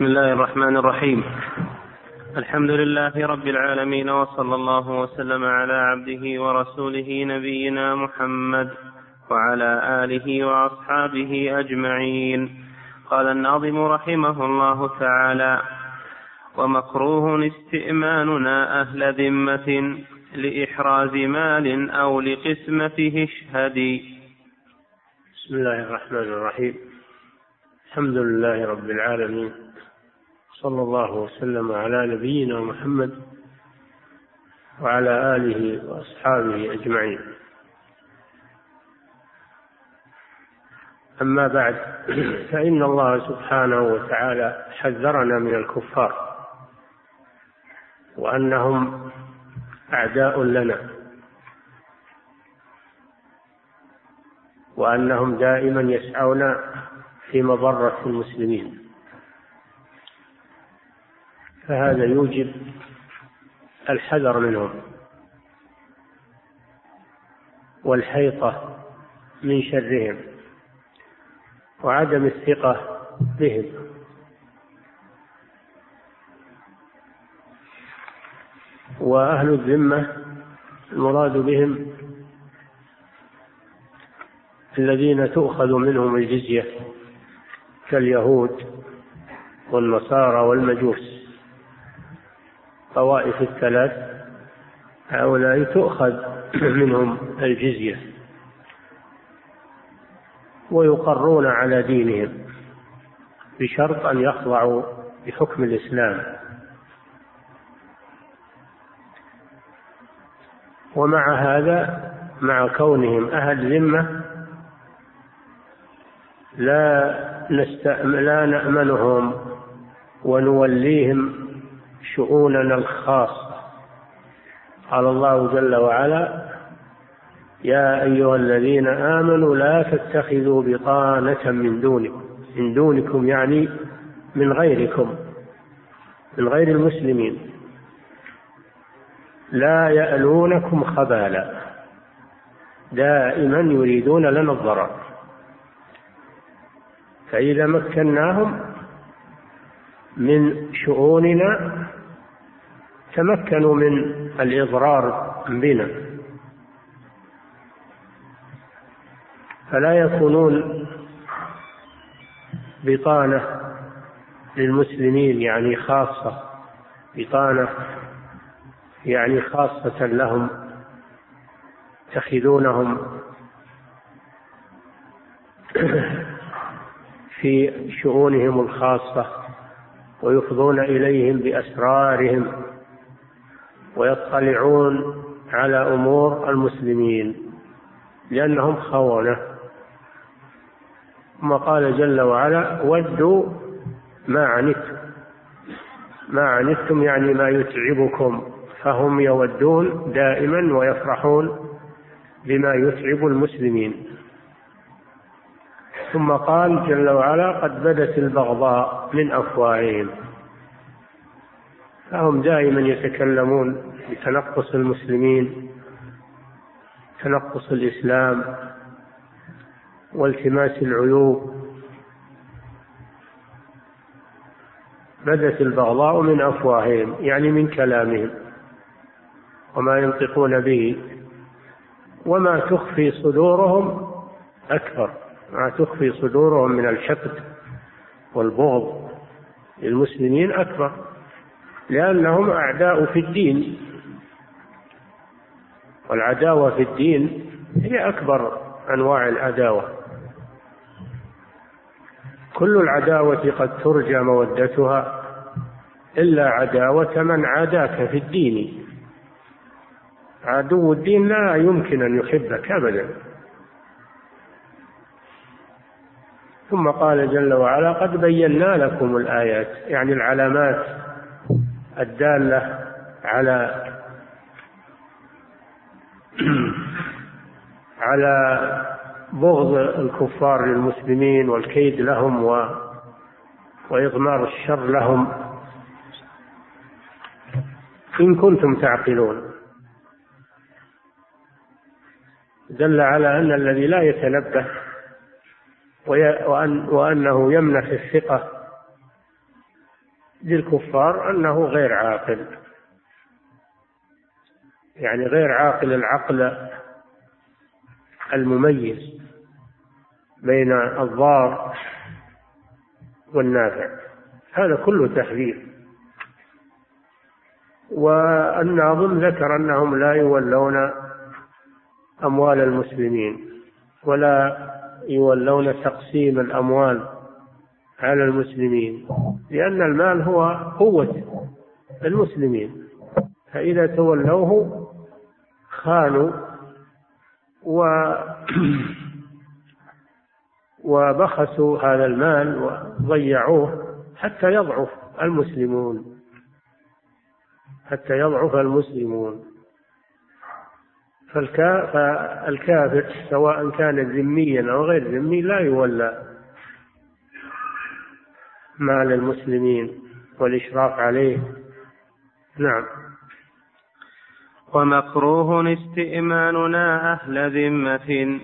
بسم الله الرحمن الرحيم. الحمد لله رب العالمين وصلى الله وسلم على عبده ورسوله نبينا محمد وعلى آله وأصحابه أجمعين. قال الناظم رحمه الله تعالى ومكروه استئماننا أهل ذمة لإحراز مال أو لقسمته اشهدي بسم الله الرحمن الرحيم. الحمد لله رب العالمين. صلى الله وسلم على نبينا محمد وعلى آله وأصحابه أجمعين. أما بعد فإن الله سبحانه وتعالى حذرنا من الكفار وأنهم أعداء لنا وأنهم دائما يسعون في مضرة المسلمين. فهذا يوجب الحذر منهم والحيطة من شرهم وعدم الثقة بهم. وأهل الذمة المراد بهم الذين تؤخذ منهم الجزية كاليهود والنصارى والمجوس. الطوائف الثلاث هؤلاء تؤخذ منهم الجزية ويقرون على دينهم بشرط أن يخضعوا بحكم الإسلام. ومع هذا مع كونهم أهل ذمة لا نست... لا نأمنهم ونوليهم شؤوننا الخاصة. قال الله جل وعلا يا أيها الذين آمنوا لا تتخذوا بطانة من دونكم من دونكم يعني من غيركم من غير المسلمين. لا يألونكم خبالا دائما يريدون لنا الضرر. فإذا مكناهم من شؤوننا تمكنوا من الإضرار بنا. فلا يكونون بطانة للمسلمين يعني خاصة بطانة يعني خاصة لهم يتخذونهم في شؤونهم الخاصة. ويفضون إليهم بأسرارهم ويطلعون على أمور المسلمين لأنهم خونة. ثم قال جل وعلا ودوا ما عنتم. ما عنتم يعني ما يتعبكم. فهم يودون دائما ويفرحون بما يتعب المسلمين. ثم قال جل وعلا قد بدت البغضاء من أفواههم. فهم دائما يتكلمون بتنقص المسلمين تنقص الإسلام والتماس العيوب. بدت البغضاء من أفواههم يعني من كلامهم وما ينطقون به. وما تخفي صدورهم أكبر. ما تخفي صدورهم من الحقد والبغض للمسلمين أكبر لأنهم أعداء في الدين. والعداوة في الدين هي أكبر أنواع العداوة. كل العداوة قد ترجى مودتها إلا عداوة من عاداك في الدين. عدو الدين لا يمكن أن يحبك أبدا. ثم قال جل وعلا قد بينا لكم الآيات يعني العلامات الدالة على على بغض الكفار للمسلمين والكيد لهم و وإضمار الشر لهم. إن كنتم تعقلون. دل على أن الذي لا يتنبه وأن وأنه يمنح الثقة للكفار أنه غير عاقل. يعني غير عاقل العقل المميز بين الضار والنافع. هذا كله تحذير. والناظم ذكر أنهم لا يولون أموال المسلمين ولا يولون تقسيم الأموال على المسلمين لأن المال هو قوة المسلمين. فإذا تولوه خانوا و وبخسوا هذا المال وضيعوه حتى يضعف المسلمون حتى يضعف المسلمون. فالكافر سواء كان ذميا أو غير ذمي لا يولى مال المسلمين والإشراف عليه. نعم. ومكروه استئماننا أهل ذمة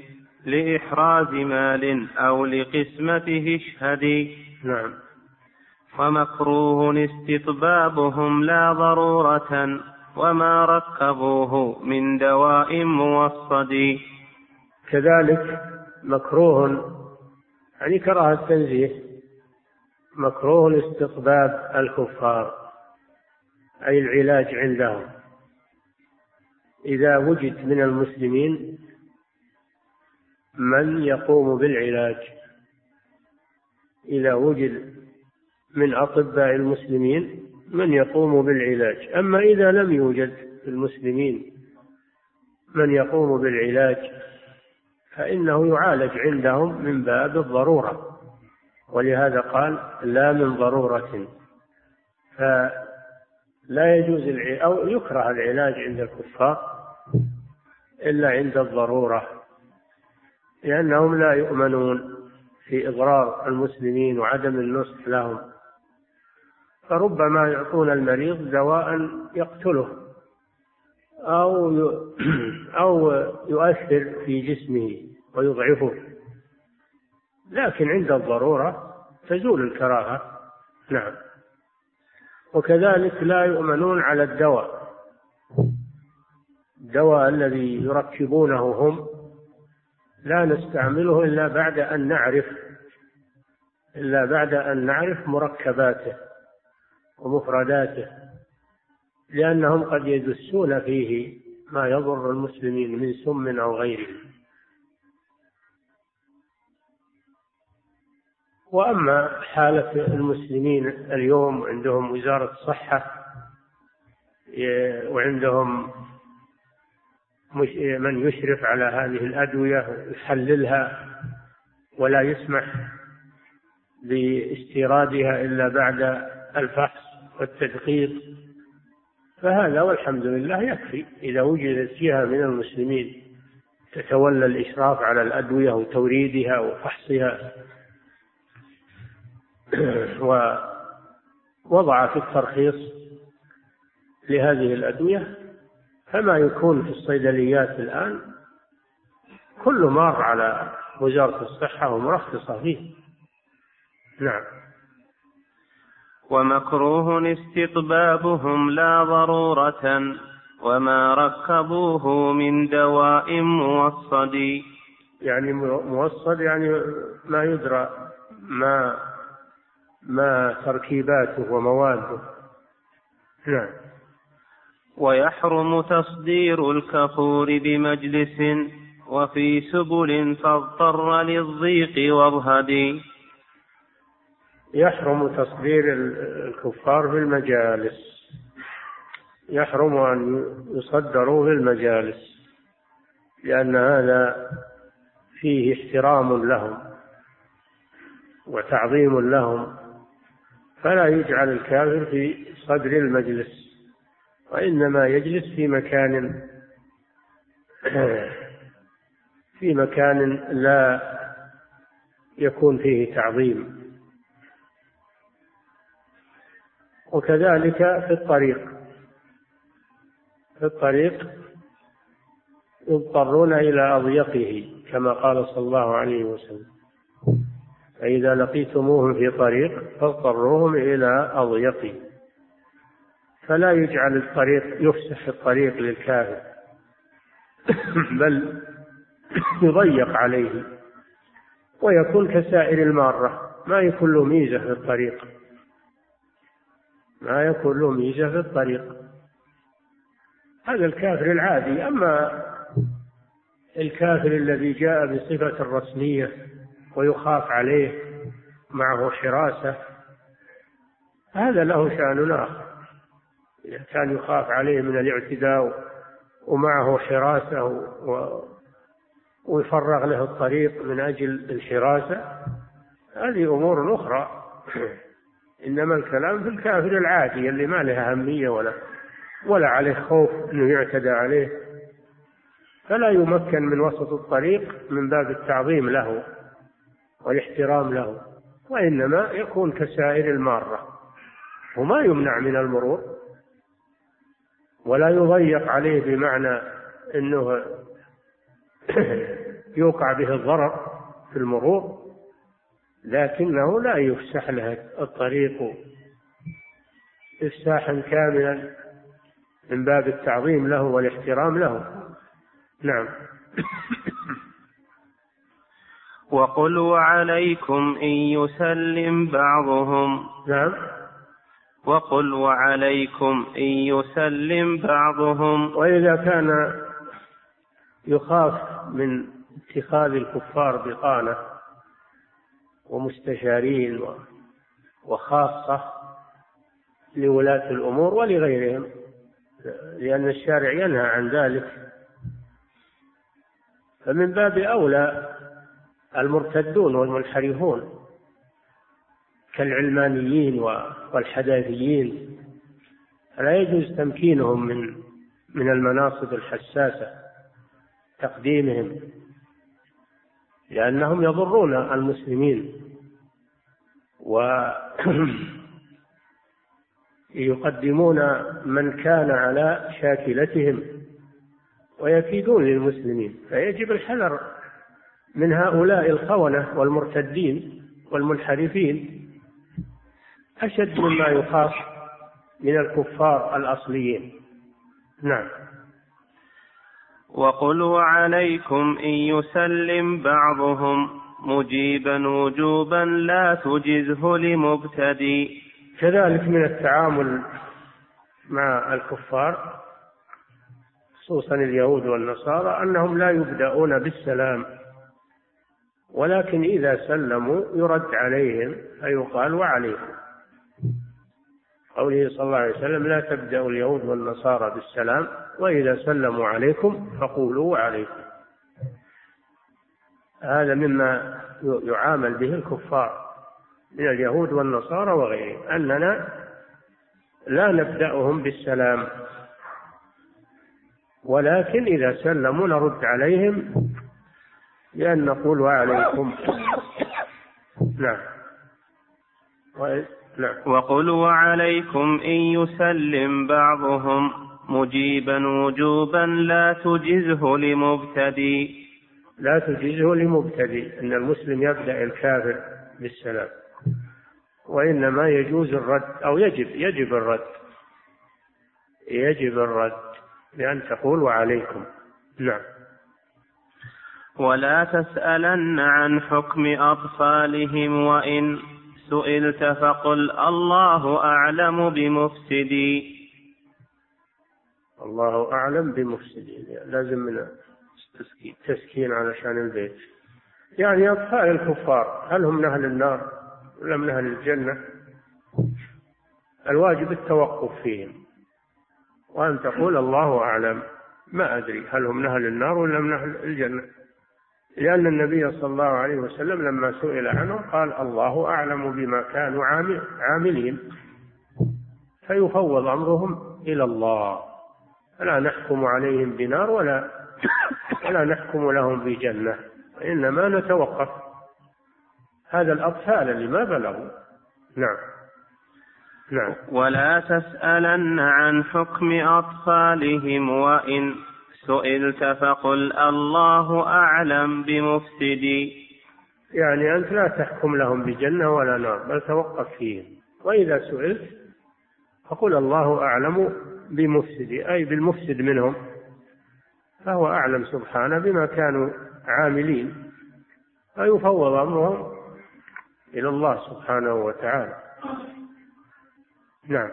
لإحراز مال أو لقسمته اشهدي نعم. ومكروه استطبابهم لا ضرورة. وما ركبوه من دواء موصد. كذلك مكروه يعني كراهة التنزيه مكروه استقباب الكفار أي العلاج عندهم. إذا وجد من المسلمين من يقوم بالعلاج. إذا وجد من أطباء المسلمين من يقوم بالعلاج. أما إذا لم يوجد في المسلمين من يقوم بالعلاج فإنه يعالج عندهم من باب الضرورة. ولهذا قال لا من ضرورة. فلا يجوز أو يكره العلاج عند الكفار إلا عند الضرورة لأنهم لا يؤمنون في إضرار المسلمين وعدم النصح لهم. فربما يعطون المريض دواء يقتله أو أو يؤثر في جسمه ويضعفه. لكن عند الضرورة تزول الكراهة. نعم. وكذلك لا يؤمنون على الدواء. الدواء الذي يركبونه هم لا نستعمله إلا بعد أن نعرف إلا بعد أن نعرف مركباته. ومفرداته لأنهم قد يدسون فيه ما يضر المسلمين من سم أو غيره. وأما حالة المسلمين اليوم عندهم وزارة الصحة وعندهم من يشرف على هذه الأدوية يحللها ولا يسمح باستيرادها إلا بعد الفحص والتدقيق فهذا والحمد لله يكفي. إذا وجدت جهة من المسلمين تتولى الإشراف على الأدوية وتوريدها وفحصها ووضع في الترخيص لهذه الأدوية فما يكون في الصيدليات الآن كله مار على وزارة الصحة ومرخصة فيه. نعم. ومكروه استطبابهم لا ضرورة وما ركبوه من دواء موصد. يعني موصد يعني ما يدرى ما ما تركيباته ومواده. نعم. ويحرم تصدير الكفور بمجلس وفي سبل فاضطر للضيق واضهد. يحرم تصدير الكفار في المجالس. يحرم أن يصدروا في المجالس لأن هذا فيه احترام لهم وتعظيم لهم. فلا يجعل الكافر في صدر المجلس وإنما يجلس في مكان في مكان لا يكون فيه تعظيم. وكذلك في الطريق. في الطريق يضطرون إلى أضيقه كما قال صلى الله عليه وسلم. فإذا لقيتموهم في طريق فاضطروهم إلى أضيق فلا يجعل الطريق يفسح الطريق للكافر بل يضيق عليه ويكون كسائر المارة. ما يكون له ميزة في الطريق؟ ما يكون له ميزة في الطريق. هذا الكافر العادي. أما الكافر الذي جاء بصفة رسمية ويخاف عليه معه حراسة هذا له شأن آخر. إذا كان يخاف عليه من الاعتداء ومعه حراسة و ويفرغ له الطريق من أجل الحراسة هذه أمور أخرى. إنما الكلام في الكافر العادي اللي ما له أهمية ولا ولا عليه خوف أنه يعتدى عليه. فلا يمكن من وسط الطريق من باب التعظيم له والاحترام له وإنما يكون كسائر المارة. وما يمنع من المرور. ولا يضيق عليه بمعنى أنه يوقع به الضرر في المرور. لكنه لا يفسح له الطريق إفساحا كاملا من باب التعظيم له والاحترام له. نعم. وقل وعليكم إن يسلم بعضهم. نعم. وقل وعليكم إن يسلم بعضهم. وإذا كان يخاف من اتخاذ الكفار بطانة ومستشارين وخاصة لولاة الأمور ولغيرهم لأن الشارع ينهى عن ذلك. فمن باب أولى المرتدون والمنحرفون كالعلمانيين والحداثيين. فلا يجوز تمكينهم من من المناصب الحساسة تقديمهم. لأنهم يضرون المسلمين. و يقدمون من كان على شاكلتهم ويكيدون للمسلمين. فيجب الحذر من هؤلاء الخونة والمرتدين والمنحرفين أشد مما يخاف من الكفار الأصليين. نعم. وقل وعليكم إن يسلم بعضهم مجيبا وجوبا لا تجزه لمبتدي. كذلك من التعامل مع الكفار خصوصا اليهود والنصارى أنهم لا يبدأون بالسلام. ولكن إذا سلموا يرد عليهم فيقال وعليكم. قوله صلى الله عليه وسلم لا تبدأ اليهود والنصارى بالسلام وإذا سلموا عليكم فقولوا عليكم. هذا مما يعامل به الكفار من اليهود والنصارى وغيرهم أننا لا نبدأهم بالسلام. ولكن إذا سلموا نرد عليهم بأن نقول وعليكم. نعم. نعم. وقل وعليكم إن يسلم بعضهم. مجيبا وجوبا لا تجزه لمبتدي. لا تجزه لمبتدي أن المسلم يبدأ الكافر بالسلام. وإنما يجوز الرد أو يجب يجب الرد. يجب الرد بأن تقول وعليكم. نعم. ولا تسألن عن حكم أطفالهم وإن سئلت فقل الله أعلم بمفسدي الله أعلم بمفسدي لازم من تسكين علشان البيت. يعني أطفال الكفار هل هم من أهل النار ولا من أهل الجنة؟ الواجب التوقف فيهم. وأن تقول الله أعلم ما أدري هل هم من أهل النار ولا من أهل الجنة. لأن النبي صلى الله عليه وسلم لما سئل عنه قال الله أعلم بما كانوا عاملين. فيفوض أمرهم إلى الله. فلا نحكم عليهم بنار ولا ولا نحكم لهم بجنة إنما نتوقف. هذا الأطفال اللي ما بلغوا. نعم. نعم. ولا تسألن عن حكم أطفالهم وإن سئلت فقل الله أعلم بمفسدي. يعني أنت لا تحكم لهم بجنة ولا نار بل توقف فيهم. وإذا سئلت فقل الله أعلم بمفسد أي بالمفسد منهم فهو أعلم سبحانه بما كانوا عاملين فيفوض أمرهم إلى الله سبحانه وتعالى. نعم.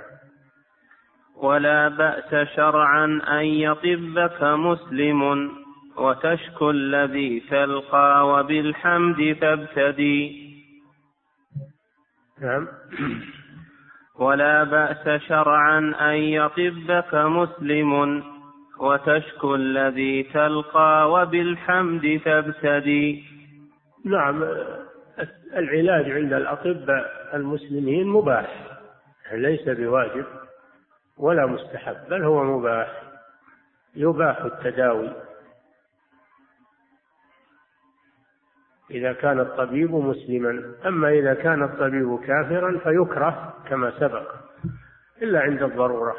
ولا بأس شرعا أن يطبك مسلم وتشكو الذي تلقى وبالحمد تبتدي. نعم. ولا بأس شرعا أن يطبك مسلم وتشكو الذي تلقى وبالحمد تبتدي. نعم العلاج عند الأطباء المسلمين مباح ليس بواجب ولا مستحب بل هو مباح يباح التداوي. إذا كان الطبيب مسلما. أما إذا كان الطبيب كافرا فيكره كما سبق إلا عند الضرورة.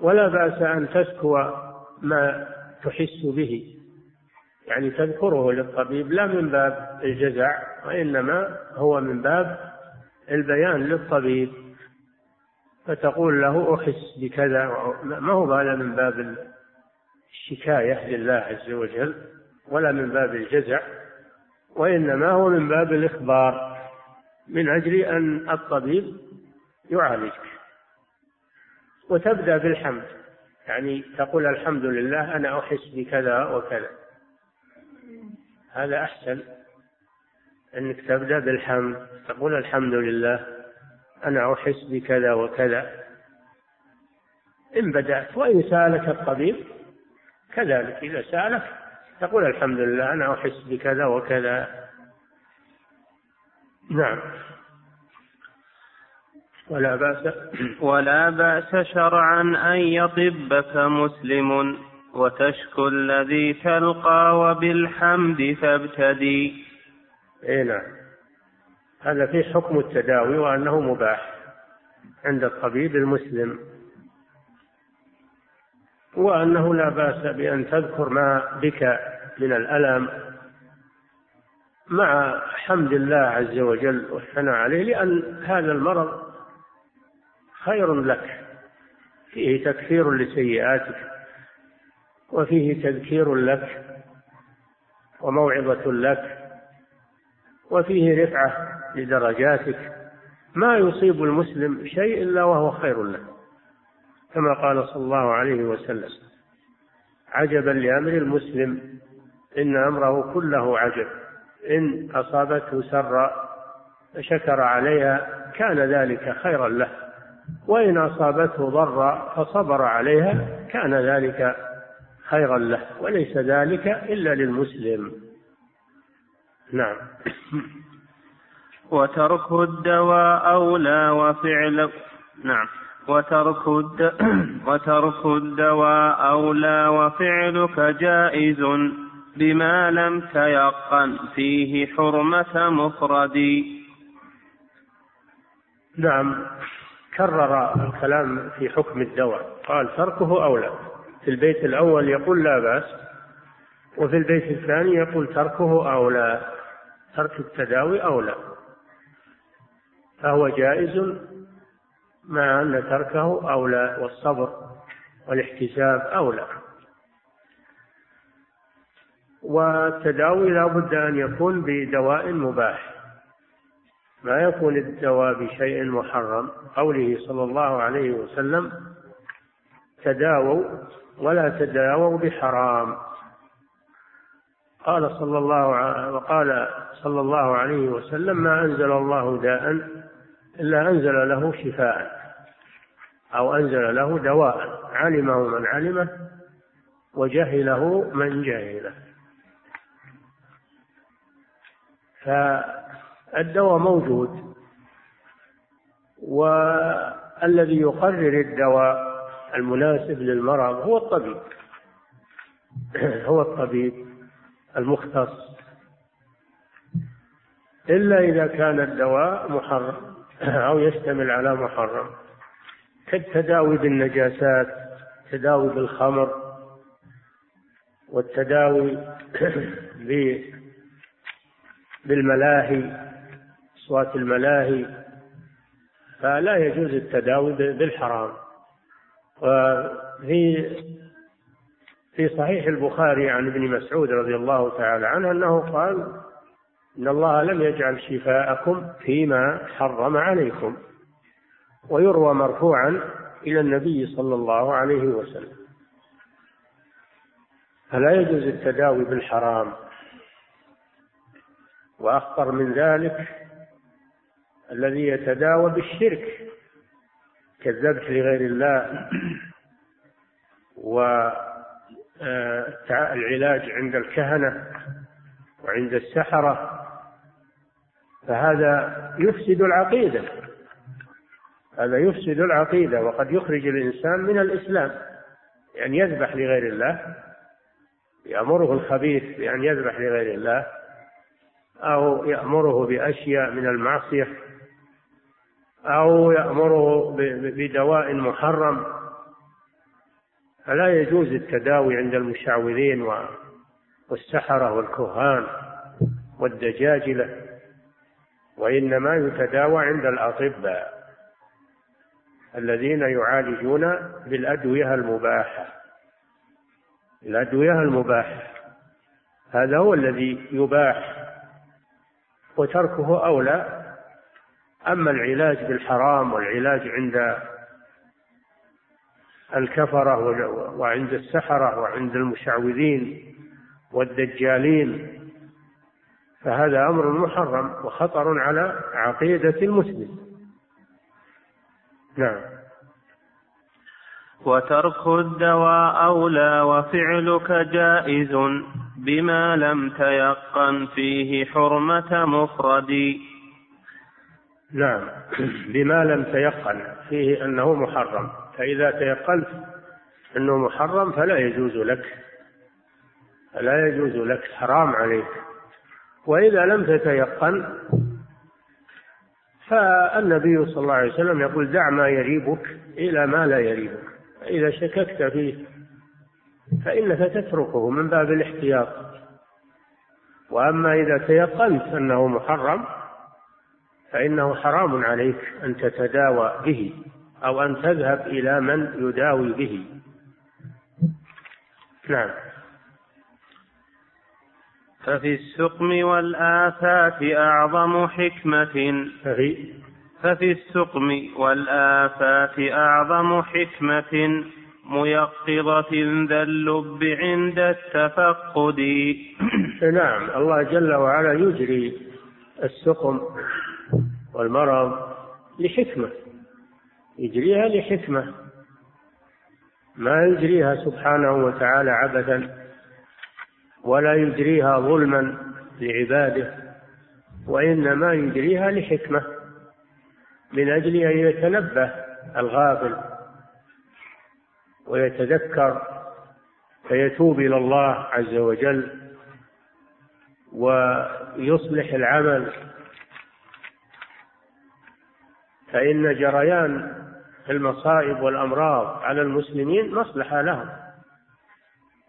ولا بأس أن تسكو ما تحس به. يعني تذكره للطبيب لا من باب الجزع وإنما هو من باب البيان للطبيب. فتقول له أحس بكذا ما هو هذا من باب الشكاية لله عز وجل ولا من باب الجزع وإنما هو من باب الإخبار من أجل أن الطبيب يعالجك. وتبدأ بالحمد يعني تقول الحمد لله أنا أحس بكذا وكذا. هذا أحسن أنك تبدأ بالحمد تقول الحمد لله أنا أحس بكذا وكذا. إن بدأت وإن سألك الطبيب كذلك إذا سألك تقول الحمد لله أنا أحس بكذا وكذا. نعم. ولا بأس. ولا بأس شرعا أن يطبك مسلم وتشكو الذي تلقى وبالحمد تبتدي إي نعم. هذا في حكم التداوي وأنه مباح عند الطبيب المسلم. وأنه لا بأس بأن تذكر ما بك من الألم مع حمد الله عز وجل والثناء عليه لأن هذا المرض خير لك. فيه تكفير لسيئاتك وفيه تذكير لك وموعظة لك وفيه رفعة لدرجاتك. ما يصيب المسلم شيء إلا وهو خير له كما قال صلى الله عليه وسلم عجبا لأمر المسلم إن أمره كله عجب إن أصابته سرا فشكر عليها كان ذلك خيرا له وإن أصابته ضرا فصبر عليها كان ذلك خيرا له وليس ذلك إلا للمسلم. نعم. وترك الدواء أولى وفعل نعم. وترك. وترك الدواء أولى وفعلك جائز بما لم تيقن فيه حرمة مفرد. نعم. كرر الكلام في حكم الدواء. قال تركه أولى. في البيت الأول يقول لا بأس. وفي البيت الثاني يقول تركه أولى. ترك التداوي أولى. فهو جائز مع أن تركه أولى والصبر والاحتساب أولى والتداوي لا بد أن يكون بدواء مباح. ما يكون الدواء بشيء محرم. قوله صلى الله عليه وسلم تداووا ولا تداووا بحرام. قال صلى الله وقال صلى الله عليه وسلم ما أنزل الله داء إلا أنزل له شفاء أو أنزل له دواء علمه من علمه وجهله من جهله. فالدواء موجود والذي يقرر الدواء المناسب للمرض هو الطبيب. هو الطبيب المختص. إلا إذا كان الدواء محرم. أو يشتمل على محرم. كالتداوي بالنجاسات تداوي بالخمر والتداوي بالملاهي أصوات الملاهي. فلا يجوز التداوي بالحرام. وفي في صحيح البخاري عن ابن مسعود رضي الله تعالى عنه أنه قال إن الله لم يجعل شفاءكم فيما حرم عليكم ويروى مرفوعا إلى النبي صلى الله عليه وسلم. فلا يجوز التداوي بالحرام. وأخطر من ذلك الذي يتداوى بالشرك كالذبح لغير الله والعلاج عند الكهنة وعند السحرة فهذا يفسد العقيدة. هذا يفسد العقيدة وقد يخرج الإنسان من الإسلام. يعني يذبح لغير الله يأمره الخبيث بأن يذبح لغير الله أو يأمره بأشياء من المعصية أو يأمره بدواء محرم. فلا يجوز التداوي عند المشعوذين والسحرة والكهان والدجاجلة. وإنما يتداوى عند الأطباء الذين يعالجون بالأدوية المباحة. الأدوية المباحة هذا هو الذي يباح وتركه أولى. أما العلاج بالحرام والعلاج عند الكفرة وعند السحرة وعند المشعوذين والدجالين فهذا أمر محرم وخطر على عقيدة المسلم. نعم. وترك الدواء أولى وفعلك جائز بما لم تيقن فيه حرمة مفرد. نعم. بما لم تيقن فيه أنه محرم. فإذا تيقنت أنه محرم فلا يجوز لك. فلا يجوز لك. حرام عليك. وإذا لم تتيقن فالنبي صلى الله عليه وسلم يقول دع ما يريبك إلى ما لا يريبك. إذا شككت فيه فإنك تتركه من باب الاحتياط. وأما إذا تيقنت أنه محرم فإنه حرام عليك أن تتداوى به أو أن تذهب إلى من يداوي به. نعم. ففي السقم والآفات أعظم حكمة. ففي ففي السقم والآفات أعظم حكمة. ميقظة ذا اللب عند التفقد. نعم الله جل وعلا يجري السقم والمرض لحكمة. يجريها لحكمة. ما يجريها سبحانه وتعالى عبثا. ولا يجريها ظلما لعباده وإنما يجريها لحكمة من أجل أن يتنبه الغافل ويتذكر فيتوب إلى الله عز وجل ويصلح العمل. فإن جريان المصائب والأمراض على المسلمين مصلحة لهم.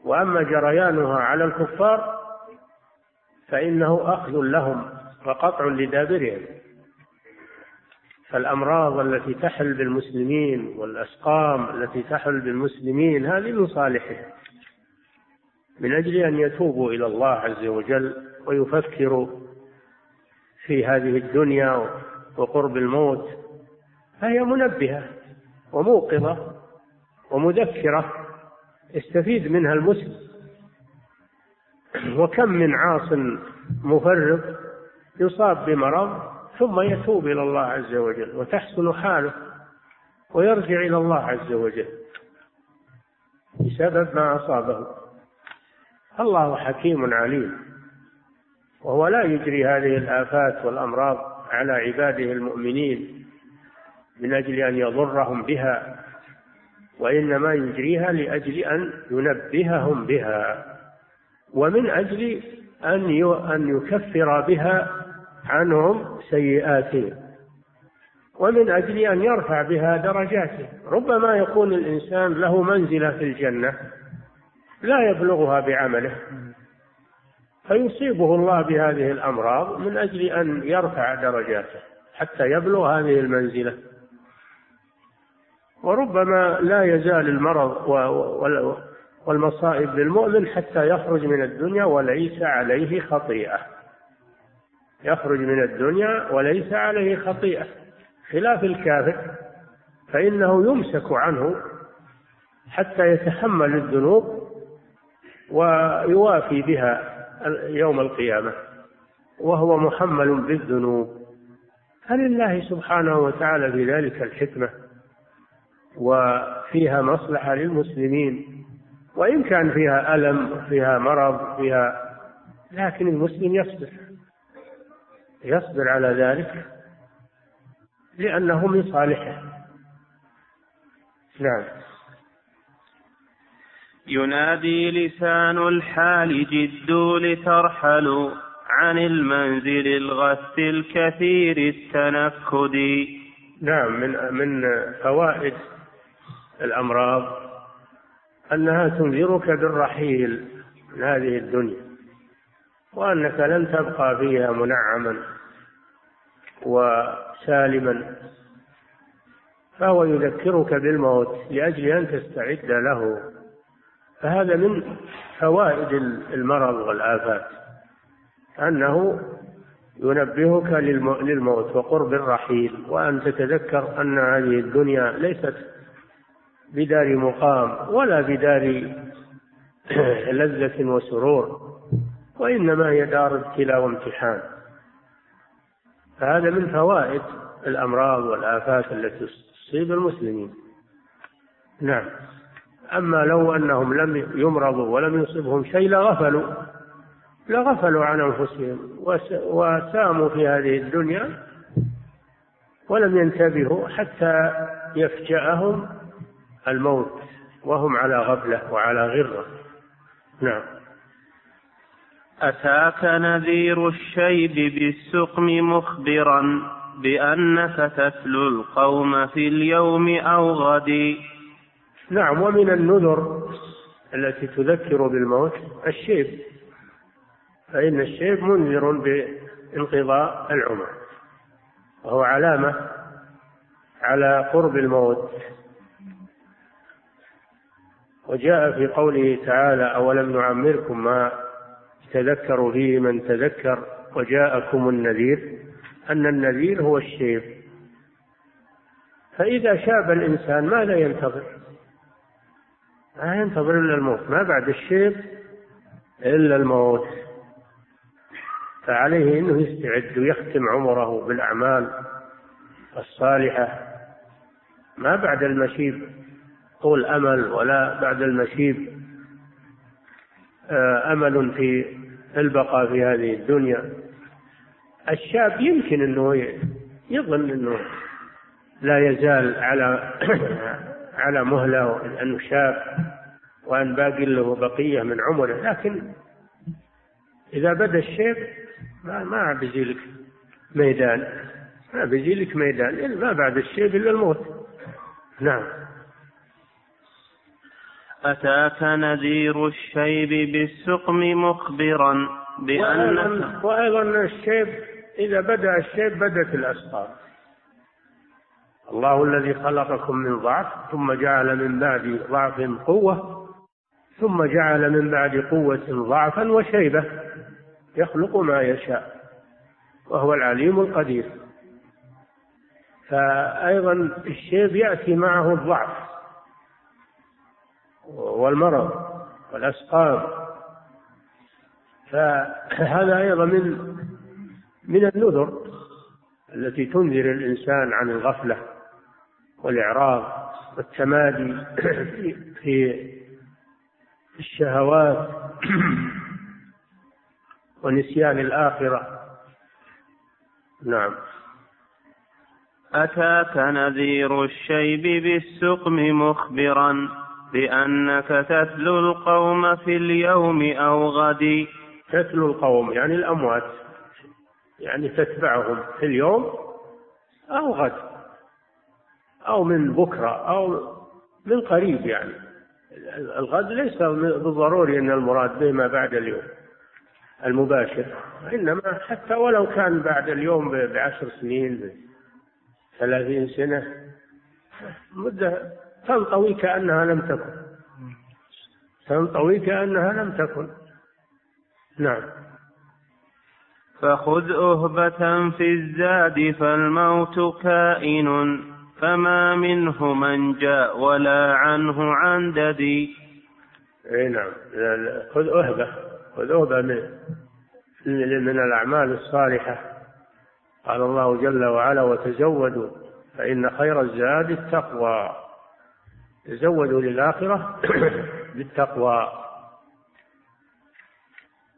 وأما جريانها على الكفار فإنه أخذ لهم وقطع لدابرهم. فالأمراض التي تحل بالمسلمين والأسقام التي تحل بالمسلمين هذه من صالحهم من أجل أن يتوبوا إلى الله عز وجل ويفكروا في هذه الدنيا وقرب الموت. فهي منبهة وموقظة ومذكرة يستفيد منها المسلم. وكم من عاص مفرط يصاب بمرض ثم يتوب إلى الله عز وجل وتحسن حاله ويرجع إلى الله عز وجل بسبب ما أصابه. الله حكيم عليم وهو لا يجري هذه الآفات والأمراض على عباده المؤمنين من أجل أن يضرهم بها. وإنما يجريها لأجل أن ينبههم بها ومن أجل أن أن يكفر بها عنهم سيئاتهم ومن أجل أن يرفع بها درجاته ربما يكون الإنسان له منزلة في الجنة لا يبلغها بعمله فيصيبه الله بهذه الأمراض من أجل أن يرفع درجاته حتى يبلغ هذه المنزلة. وربما لا يزال المرض والمصائب للمؤمن حتى يخرج من الدنيا وليس عليه خطيئة. يخرج من الدنيا وليس عليه خطيئة. خلاف الكافر فإنه يمسك عنه حتى يتحمل الذنوب ويوافي بها يوم القيامة وهو محمل بالذنوب. فلله سبحانه وتعالى في ذلك الحكمة. وفيها مصلحة للمسلمين وإن كان فيها ألم فيها مرض فيها لكن المسلم يصبر. يصبر على ذلك لأنه من صالحه. نعم. ينادي لسان الحال جدوا لترحلوا عن المنزل الغث الكثير التنكد نعم من من فوائد الأمراض أنها تنذرك بالرحيل من هذه الدنيا وأنك لن تبقى فيها منعما وسالما فهو يذكرك بالموت لأجل أن تستعد له. فهذا من فوائد المرض والآفات أنه ينبهك للموت وقرب الرحيل وأن تتذكر أن هذه الدنيا ليست بدار مقام ولا بدار لذة وسرور وإنما هي دار ابتلاء وامتحان. فهذا من فوائد الأمراض والآفات التي تصيب المسلمين. نعم. أما لو أنهم لم يمرضوا ولم يصبهم شيء لغفلوا لغفلوا عن أنفسهم وساموا في هذه الدنيا ولم ينتبهوا حتى يفجأهم الموت وهم على غفلة وعلى غرة. نعم. أتاك نذير الشيب بالسقم مخبرا بأنك تتلو القوم في اليوم أو غد. نعم ومن النذر التي تذكر بالموت الشيب. فإن الشيب منذر بانقضاء العمر. وهو علامة على قرب الموت. وجاء في قوله تعالى أولم نعمركم ما تذكر فيه من تذكر وجاءكم النذير أن النذير هو الشيب فإذا شاب الإنسان ماذا ينتظر؟ ما ينتظر إلا الموت ما بعد الشيب إلا الموت. فعليه أنه يستعد ويختم عمره بالأعمال الصالحة. ما بعد المشيب. طول أمل ولا بعد المشيب آه، أمل في البقاء في هذه الدنيا. الشاب يمكن أنه يظن أنه لا يزال على على مهلة أنه شاب وأن باقي له بقية من عمره لكن إذا بدأ الشيب ما ما بيجي ميدان. ما بيجي لك ميدان ما بعد الشيب إلا الموت. نعم. أتاك نذير الشيب بالسقم مخبرا بأن وأيضا الشيب إذا بدأ الشيب بدت الأسقام. الله الذي خلقكم من ضعف ثم جعل من بعد ضعف قوة ثم جعل من بعد قوة ضعفا وشيبة يخلق ما يشاء وهو العليم القدير. فأيضا الشيب يأتي معه الضعف. والمرض والأسقام. فهذا أيضا من من النذر التي تنذر الإنسان عن الغفلة والإعراض والتمادي في الشهوات ونسيان الآخرة. نعم. أتاك نذير الشيب بالسقم مخبرا. بأنك تتلو القوم في اليوم أو غد. تتلو القوم يعني الأموات يعني تتبعهم في اليوم أو غد أو من بكرة أو من قريب يعني. الغد ليس بالضروري أن المراد به ما بعد اليوم المباشر إنما حتى ولو كان بعد اليوم بعشر سنين بثلاثين سنة مدة تنطوي كأنها لم تكن. تنطوي كأنها لم تكن. نعم. فخذ أهبة في الزاد فالموت كائن فما منه من جاء ولا عنه عن ددي. إي نعم. خذ أهبة. خذ أهبة من من الأعمال الصالحة. قال الله جل وعلا وتزودوا فإن خير الزاد التقوى. تزودوا للآخرة بالتقوى.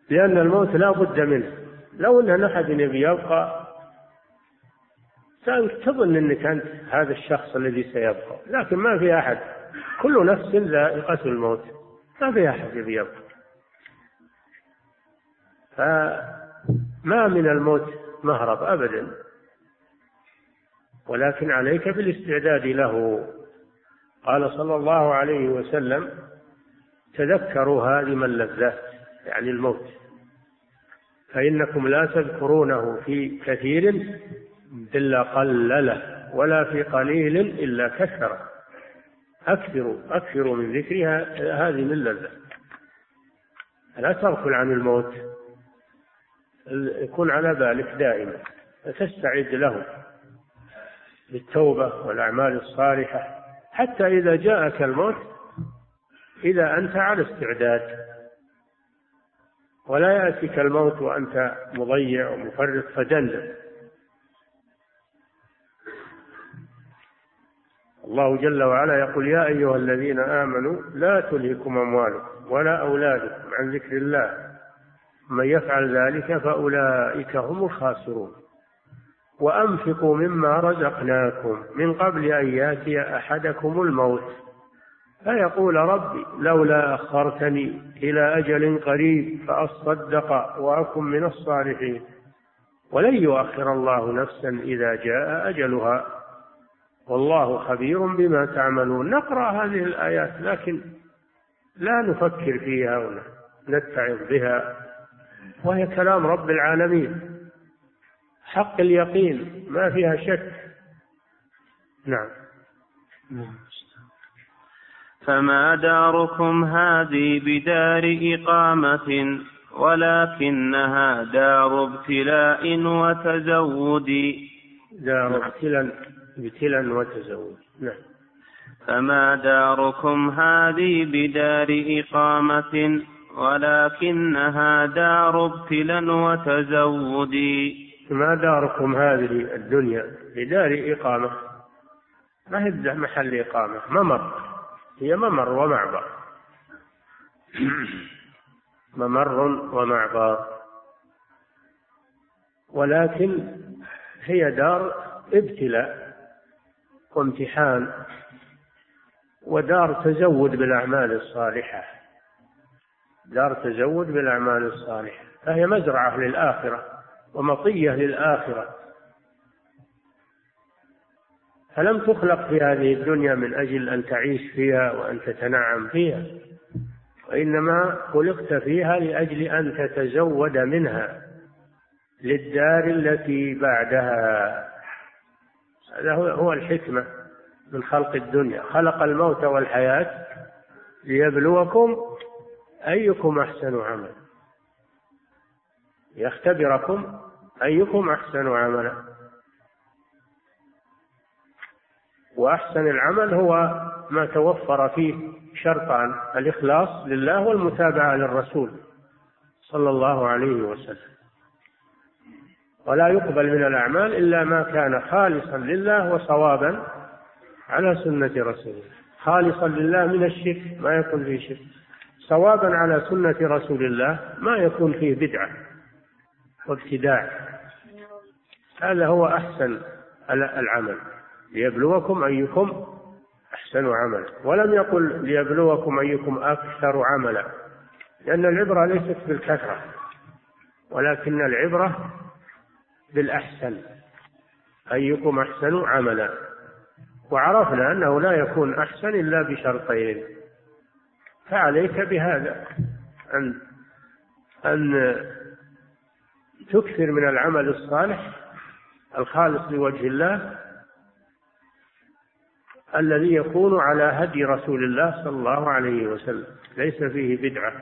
لأن الموت لا بد منه. لو أن أحد يبي يبقى تظن أنك أنت هذا الشخص الذي سيبقى. لكن ما في أحد. كل نفس ذائقة الموت. ما في أحد يبي يبقى. فما من الموت مهرب أبدا. ولكن عليك بالاستعداد له. قال صلى الله عليه وسلم تذكروا هذه اللذات يعني الموت فإنكم لا تذكرونه في كثير إلا قلله ولا في قليل إلا كثر أكثروا أكثروا من ذكرها هذه من اللذة. لا تغفل عن الموت يكون على بالك دائما تستعد له بالتوبة والأعمال الصالحة. حتى إذا جاءك الموت إذا أنت على استعداد. ولا يأتيك الموت وأنت مضيع ومفرط فدندن الله جل وعلا يقول يا أيها الذين آمنوا لا تلهكم أموالكم ولا أولادكم عن ذكر الله. من يفعل ذلك فأولئك هم الخاسرون. وأنفقوا مما رزقناكم من قبل أن يأتي أحدكم الموت. فيقول ربي لولا أخرتني إلى أجل قريب فأصدق وأكن من الصالحين. ولن يؤخر الله نفسا إذا جاء أجلها. والله خبير بما تعملون. نقرأ هذه الآيات لكن لا نفكر فيها ونتعظ بها. وهي كلام رب العالمين. حق اليقين ما فيها شك. نعم. فما داركم هذه بدار إقامة ولكنها دار ابتلاء وتزود. دار ابتلاء ابتلاء وتزود. نعم. فما داركم هذه بدار إقامة ولكنها دار ابتلاء وتزود. ما داركم هذه الدنيا بدار إقامة؟ ما هي محل إقامة؟ ممر. هي ممر ومعبر. ممر ومعبر. ولكن هي دار ابتلاء وامتحان ودار تزود بالأعمال الصالحة. دار تزود بالأعمال الصالحة. فهي مزرعة للآخرة. ومطية للآخرة. فلم تخلق في هذه الدنيا من أجل أن تعيش فيها وأن تتنعم فيها؟ وإنما خلقت فيها لأجل أن تتزود منها للدار التي بعدها. هذا هو الحكمة من خلق الدنيا. خلق الموت والحياة ليبلوكم أيكم أحسن عملا. يختبركم أيكم أحسن عملا؟ وأحسن العمل هو ما توفر فيه شرطان الإخلاص لله والمتابعة للرسول صلى الله عليه وسلم. ولا يقبل من الأعمال إلا ما كان خالصا لله وصوابا على سنة رسوله خالصا لله من الشرك ما يكون فيه شرك. صوابا على سنة رسول الله ما يكون فيه بدعة. وابتداع. هذا هو أحسن العمل. ليبلوكم أيكم أحسن عملا ولم يقل ليبلوكم أيكم أكثر عملا. لأن العبرة ليست بالكثرة. ولكن العبرة بالأحسن. أيكم أحسن عملا. وعرفنا أنه لا يكون أحسن إلا بشرطين. فعليك بهذا. أن أن تكثر من العمل الصالح الخالص لوجه الله الذي يكون على هدي رسول الله صلى الله عليه وسلم. ليس فيه بدعة.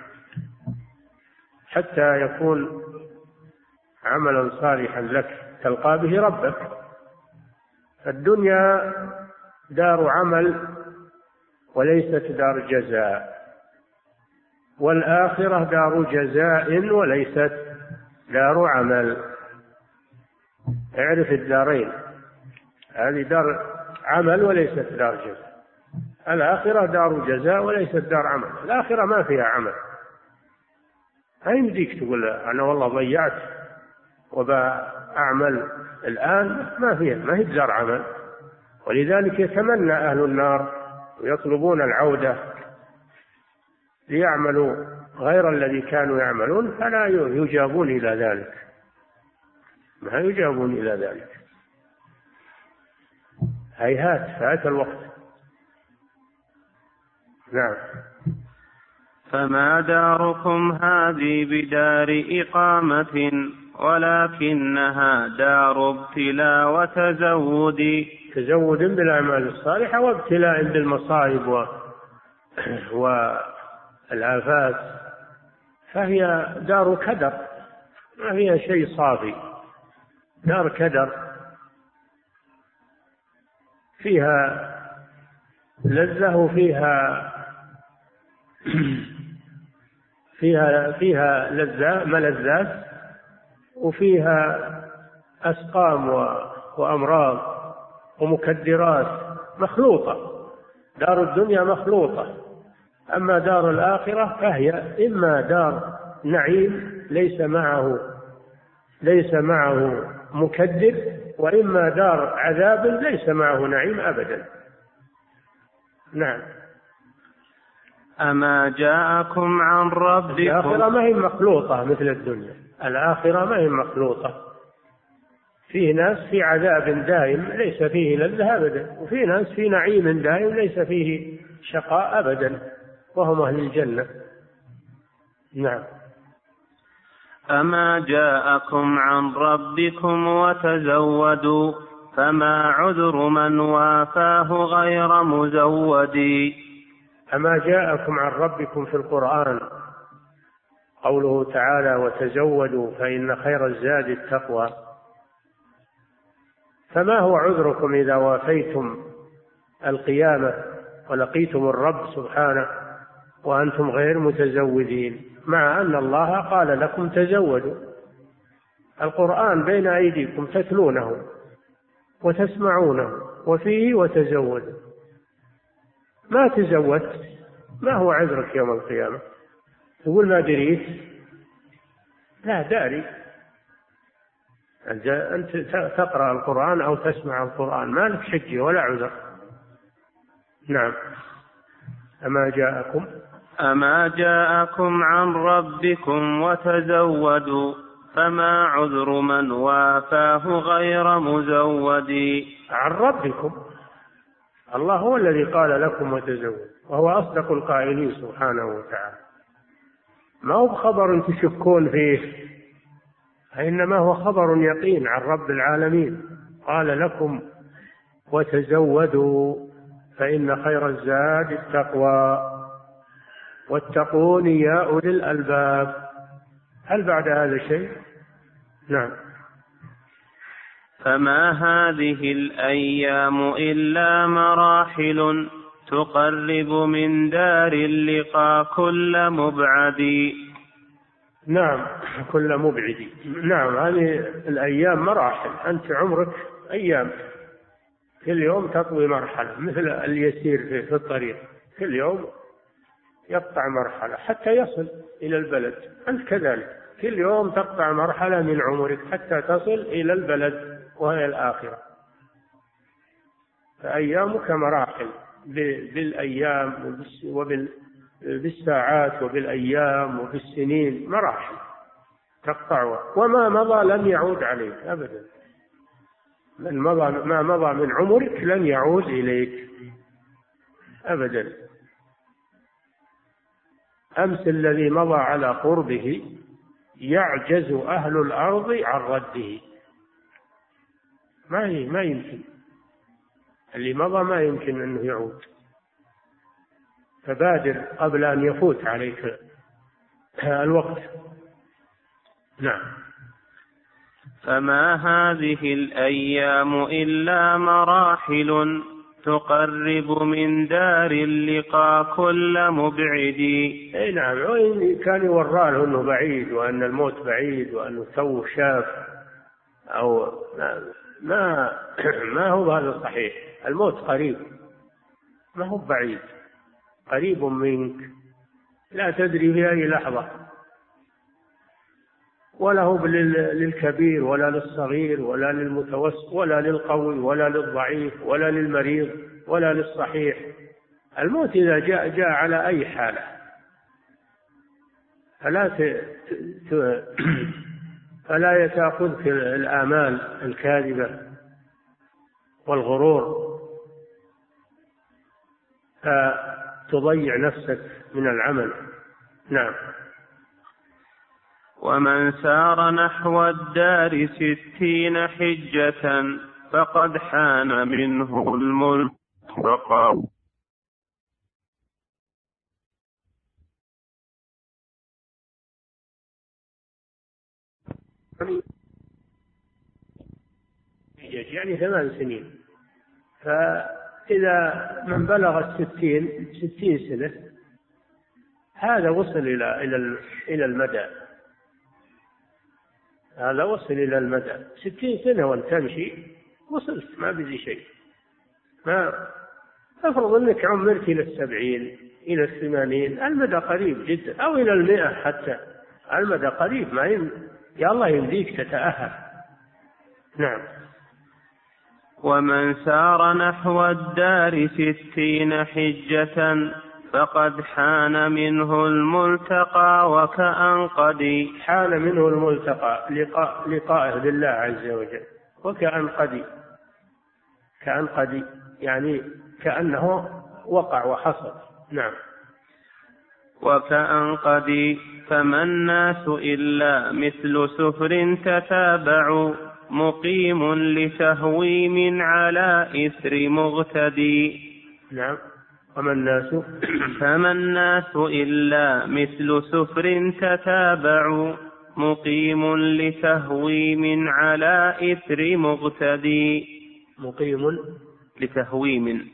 حتى يكون عملا صالحا لك تلقى به ربك. الدنيا دار عمل وليست دار جزاء والآخرة دار جزاء وليست دار عمل. اعرف الدارين. هذه دار عمل وليست دار جزاء. الآخرة دار جزاء وليست دار عمل. الآخرة ما فيها عمل. ما يمديك تقول أنا والله ضيعت وبأعمل. الآن ما فيها ما هي دار عمل. ولذلك يتمنى أهل النار ويطلبون العودة ليعملوا غير الذي كانوا يعملون فلا يجابون إلى ذلك. ما يجابون إلى ذلك. هيهات فات الوقت. نعم. فما داركم هذه بدار إقامة ولكنها دار ابتلاء وتزود تزود بالأعمال الصالحة وابتلاء بالمصائب و... والآفات. فهي دار كدر ما فيها شيء صافي. دار كدر. فيها لذة وفيها فيها فيها لذة ملذات وفيها أسقام وأمراض ومكدرات مخلوطة. دار الدنيا مخلوطة. أما دار الآخرة فهي إما دار نعيم ليس معه ليس معه مكدر وإما دار عذاب ليس معه نعيم أبدا. نعم. أما جاءكم عن ربكم. الآخرة ما هي مخلوطة مثل الدنيا. الآخرة ما هي مخلوطة. فيه ناس في عذاب دائم ليس فيه لذة أبدا وفي ناس في نعيم دائم ليس فيه شقاء أبدا. وهم أهل الجنة. نعم. أما جاءكم عن ربكم وتزودوا فما عذر من وافاه غير مزود. أما جاءكم عن ربكم في القرآن قوله تعالى وتزودوا فإن خير الزاد التقوى. فما هو عذركم إذا وافيتم القيامة ولقيتم الرب سبحانه؟ وأنتم غير متزودين مع أن الله قال لكم تزودوا. القرآن بين أيديكم تتلونه وتسمعونه وفيه وتزودوا ما تزودت؟ ما هو عذرك يوم القيامة؟ تقول ما دريت؟ لا داري. أنت تقرأ القرآن أو تسمع القرآن ما لك شجة ولا عذر. نعم. أما جاءكم؟ أما جاءكم عن ربكم وتزودوا فما عذر من وافاه غير مزود عن ربكم. الله هو الذي قال لكم وتزودوا وهو أصدق القائلين سبحانه وتعالى. ما هو خبر تشكون فيه؟ إنما هو خبر يقين عن رب العالمين. قال لكم وتزودوا فإن خير الزاد التقوى. واتقون يا أولي الألباب. هل بعد هذا شيء؟ نعم. فما هذه الأيام إلا مراحل تقرب من دار اللقاء كل مبعد. نعم كل مبعد. نعم هذه الأيام مراحل. أنت عمرك أيام. كل يوم تطوي مرحلة مثل اليسير في الطريق. كل يوم يقطع مرحلة حتى يصل إلى البلد. أنت كذلك. كل يوم تقطع مرحلة من عمرك حتى تصل إلى البلد وهي الآخرة. فأيامك مراحل. بالأيام وبالساعات وبالأيام وبالسنين. مراحل. تقطعها وما مضى لن يعود عليك. أبدا. من مضى ما مضى من عمرك لن يعود إليك. أبدا. أمس الذي مضى على قربه يعجز أهل الأرض عن رده. ما ما يمكن. اللي مضى ما يمكن أنه يعود. فبادر قبل أن يفوت عليك الوقت. نعم. فما هذه الأيام إلا مراحل. تقرب من دار اللقاء كل مبعد. أي نعم كان يورى له أنه بعيد وأن الموت بعيد وانه تو شاف أو ما ما هو هذا صحيح الموت قريب. ما هو بعيد. قريب منك. لا تدري في أي لحظة. ولا هو للكبير ولا للصغير ولا للمتوسط ولا للقوي ولا للضعيف ولا للمريض ولا للصحيح. الموت إذا جاء جاء على أي حالة. فلا ت... ت... فلا تأخذك الآمال الكاذبة والغرور. فتضيع نفسك من العمل. نعم. ومن سار نحو الدار ستين حجة فقد حان منه الملك يعني ثمان سنين. فإذا من بلغ الستين ستين سنة هذا وصل إلى إلى إلى المدى. هذا وصل إلى المدى. ستين سنة وأنت تمشي وصلت ما بزي شيء. ما أفرض أنك عمرت إلى السبعين إلى الثمانين المدى قريب جدا أو إلى المئة حتى. المدى قريب ما يم... يا الله يمديك تتأهل. نعم. ومن سار نحو الدار ستين حجة فقد حان منه الملتقى وكأن قد حان منه الملتقى لقاء لقائه بالله عز وجل. وكأن قد كأن قد يعني كأنه وقع وحصل. نعم. وكأن قد فما الناس إلا مثل سفر تتابع مقيم لتهويم على إثر مغتدي. نعم. وما الناس فما الناس إلا مثل سفر تتابع مقيم لتهويم على إثر مغتدي مقيم لتهويم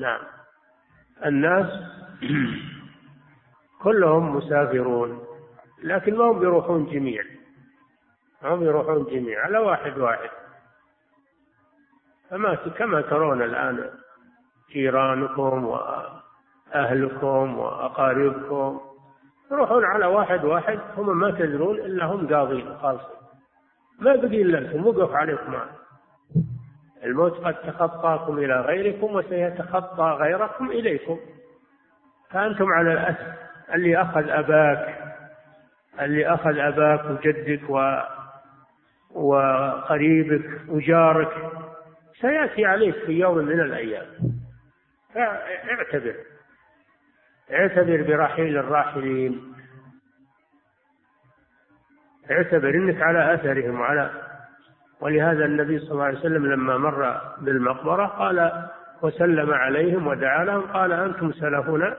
نعم. الناس كلهم مسافرون لكن ما هم بيروحون جميع. ما هم بيروحون جميع على واحد واحد. فما كما ترون الآن جيرانكم وأهلكم وأقاربكم يروحون على واحد واحد هم ما تدرون إلا هم قاضين. خالصين ما بقي إلا أنتم وقف عليكم. الموت قد تخطاكم إلى غيركم وسيتخطى غيركم إليكم. فأنتم على الأسف اللي أخذ أباك اللي أخذ أباك وجدك و وقريبك وجارك سيأتي عليك في يوم من الأيام. فاعتبر اعتبر. برحيل الراحلين. اعتبر إنك على أثرهم وعلى ولهذا النبي صلى الله عليه وسلم لما مر بالمقبرة قال وسلم عليهم ودعا لهم قال أنتم سلفنا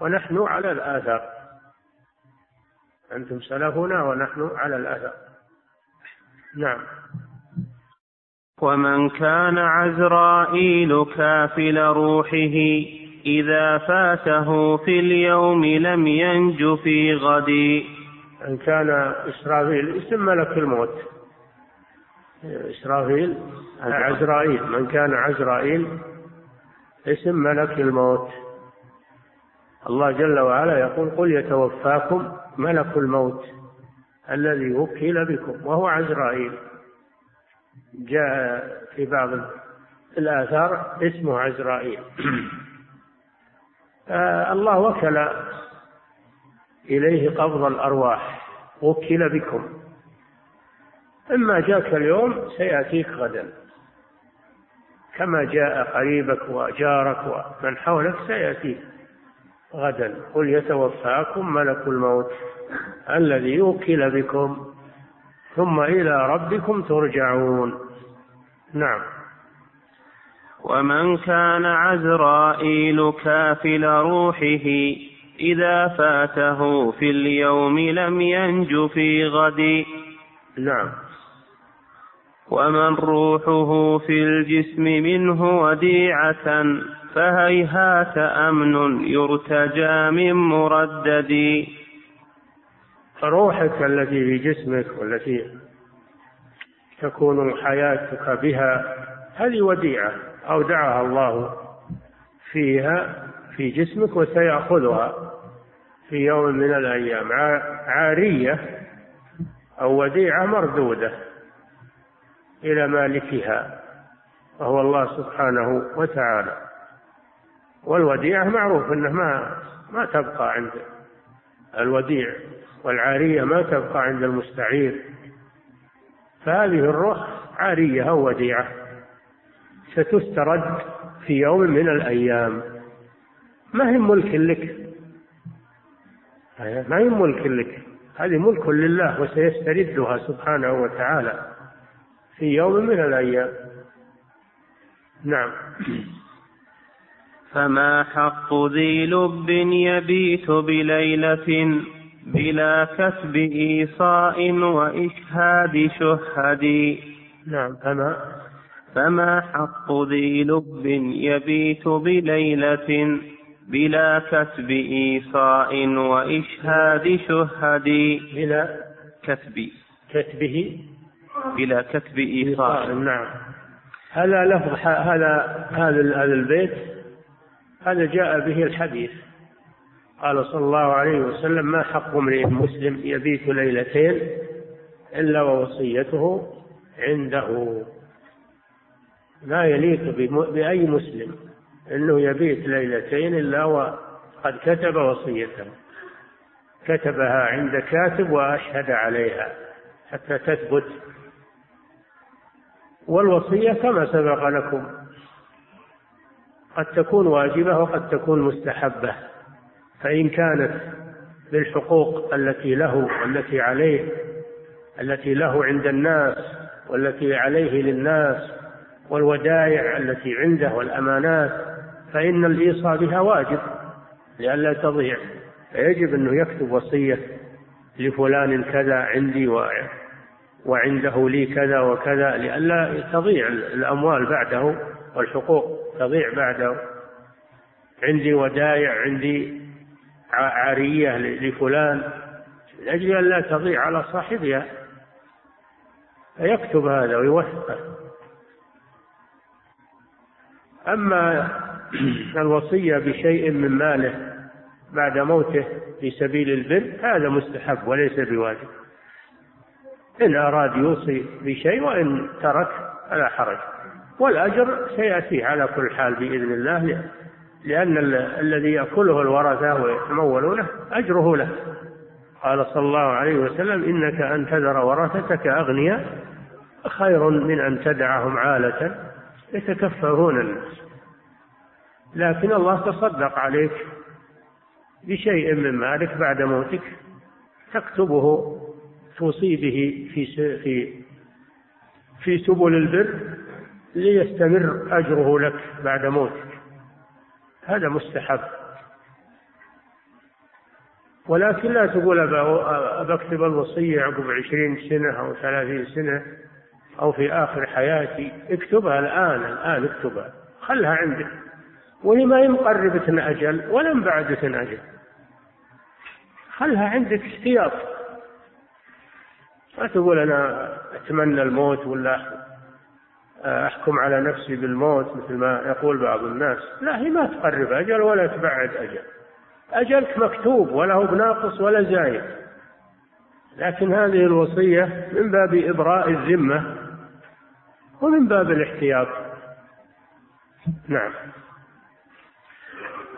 ونحن على الاثر أنتم سلفنا ونحن على الاثر نعم. ومن كان عزرائيل كافل روحه إذا فاته في اليوم لم ينج في غد إن كان إسرافيل اسم ملك الموت. إسرافيل عزرائيل من كان عزرائيل اسم ملك الموت. الله جل وعلا يقول قل يتوفاكم ملك الموت الذي وكل بكم وهو عزرائيل. جاء في بعض الآثار اسمه عزرائيل. آه، الله وكل إليه قبض الأرواح وكل بكم. إما جاءك اليوم سيأتيك غدا. كما جاء قريبك وجارك ومن حولك سيأتيك غدا. قل يتوفاكم ملك الموت الذي يوكل بكم ثم إلى ربكم ترجعون. نعم. ومن كان عزرائيل كافل روحه إذا فاته في اليوم لم ينج في غد. نعم. ومن روحه في الجسم منه وديعة فهيهات أمن يرتجى من مردد. روحك التي في جسمك والتي تكون حياتك بها هذه وديعة أودعها الله فيها في جسمك وسيأخذها في يوم من الأيام؟ عارية أو وديعة مردودة إلى مالكها وهو الله سبحانه وتعالى. والوديعة معروف أنه ما ما تبقى عند الوديع والعارية ما تبقى عند المستعير. فهذه الروح عارية أو وديعة ستسترد في يوم من الأيام. ما هي ملك لك؟ ما هي ملك لك؟ هذه ملك لله وسيستردها سبحانه وتعالى في يوم من الأيام. نعم. فما حق ذي لب يبيت بليلة بلا كسب إيصاء وإشهاد شهد. نعم فما؟ فما حق ذي لب يبيت بليلة بلا كسب إيصاء وإشهاد شهد. بلا كسب. كتبه بلا كتب إيصاء. نعم. هذا لفظ هذا هذا هذا البيت هذا جاء به الحديث. قال صلى الله عليه وسلم ما حق امرئ مسلم يبيت ليلتين إلا ووصيته عنده. لا يليق بأي مسلم أنه يبيت ليلتين إلا وقد كتب وصيته. كتبها عند كاتب وأشهد عليها حتى تثبت. والوصية كما سبق لكم. قد تكون واجبة وقد تكون مستحبة. فإن كانت بالحقوق التي له والتي عليه التي له عند الناس والتي عليه للناس والودائع التي عنده والأمانات فإن الإيصاء بها واجب لئلا تضيع. فيجب أنه يكتب وصية لفلان كذا عندي وعنده لي كذا وكذا لئلا تضيع الأموال بعده والحقوق تضيع بعده. عندي ودايع عندي عارية لفلان من أجل أن لا تضيع على صاحبها. فيكتب هذا ويوثقه أما الوصية بشيء من ماله بعد موته في سبيل البر هذا مستحب وليس بواجب. إن أراد يوصي بشيء وإن ترك فلا حرج. والأجر سيأتيه على كل حال بإذن الله. لأن الذي يأكله الورثة ويتمولونه أجره له. قال صلى الله عليه وسلم إنك أن تذر ورثتك أغنياء خير من أن تدعهم عالة يتكفرون الناس. لكن الله تصدق عليك بشيء من مالك بعد موتك تكتبه توصي به في في في سبل البر ليستمر أجره لك بعد موتك. هذا مستحب. ولكن لا تقول بكتب الوصية عقب عشرين سنة أو ثلاثين سنة أو في آخر حياتي. اكتبها الآن الآن اكتبها. خلها عندك وهي ما هي مقربة أجل ولا مبعدة أجل. خلها عندك احتياط. ما تقول أنا أتمنى الموت ولا أحكم على نفسي بالموت مثل ما يقول بعض الناس. لا هي ما تقرب أجل ولا تبعد أجل. أجلك مكتوب ولا هو بناقص ولا زايد. لكن هذه الوصية من باب إبراء الذمة ومن باب الاحتياط. نعم.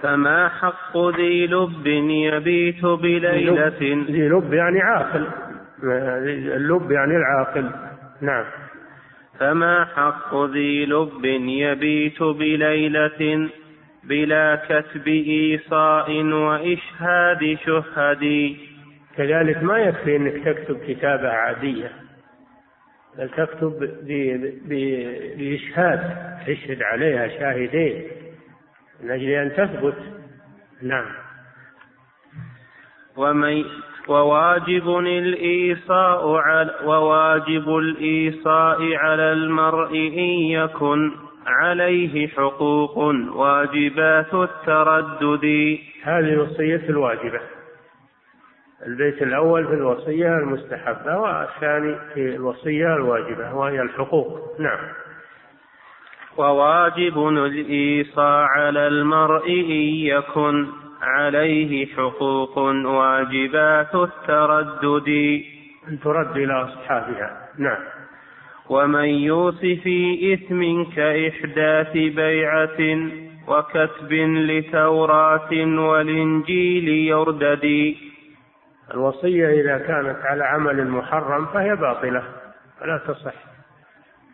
فما حق ذي لب يبيت بليلة؟ ذي لب يعني عاقل. اللب يعني العاقل. نعم. فما حق ذي لب يبيت بليلة بلا كتب إيصاء وإشهاد شهد. كذلك ما يكفي أنك تكتب كتابة عادية بل تكتب بإشهاد تشهد عليها شاهدين من أجل أن تثبت. نعم. ومن وواجب الإيصاء على وواجب الإيصاء على المرء إن يكن عليه حقوق واجبات التردد. هذه الوصية الواجبة. البيت الأول في الوصية المستحبة والثاني في الوصية الواجبة وهي الحقوق. نعم. وواجب الإيصاء على المرء إن يكن عليه حقوق واجبات التردد. أن ترد إلى أصحابها. نعم. ومن يوص في إثم كإحداث بيعة وكتب لتوراة والإنجيل يردد. الوصية إذا كانت على عمل محرم فهي باطلة فلا تصح.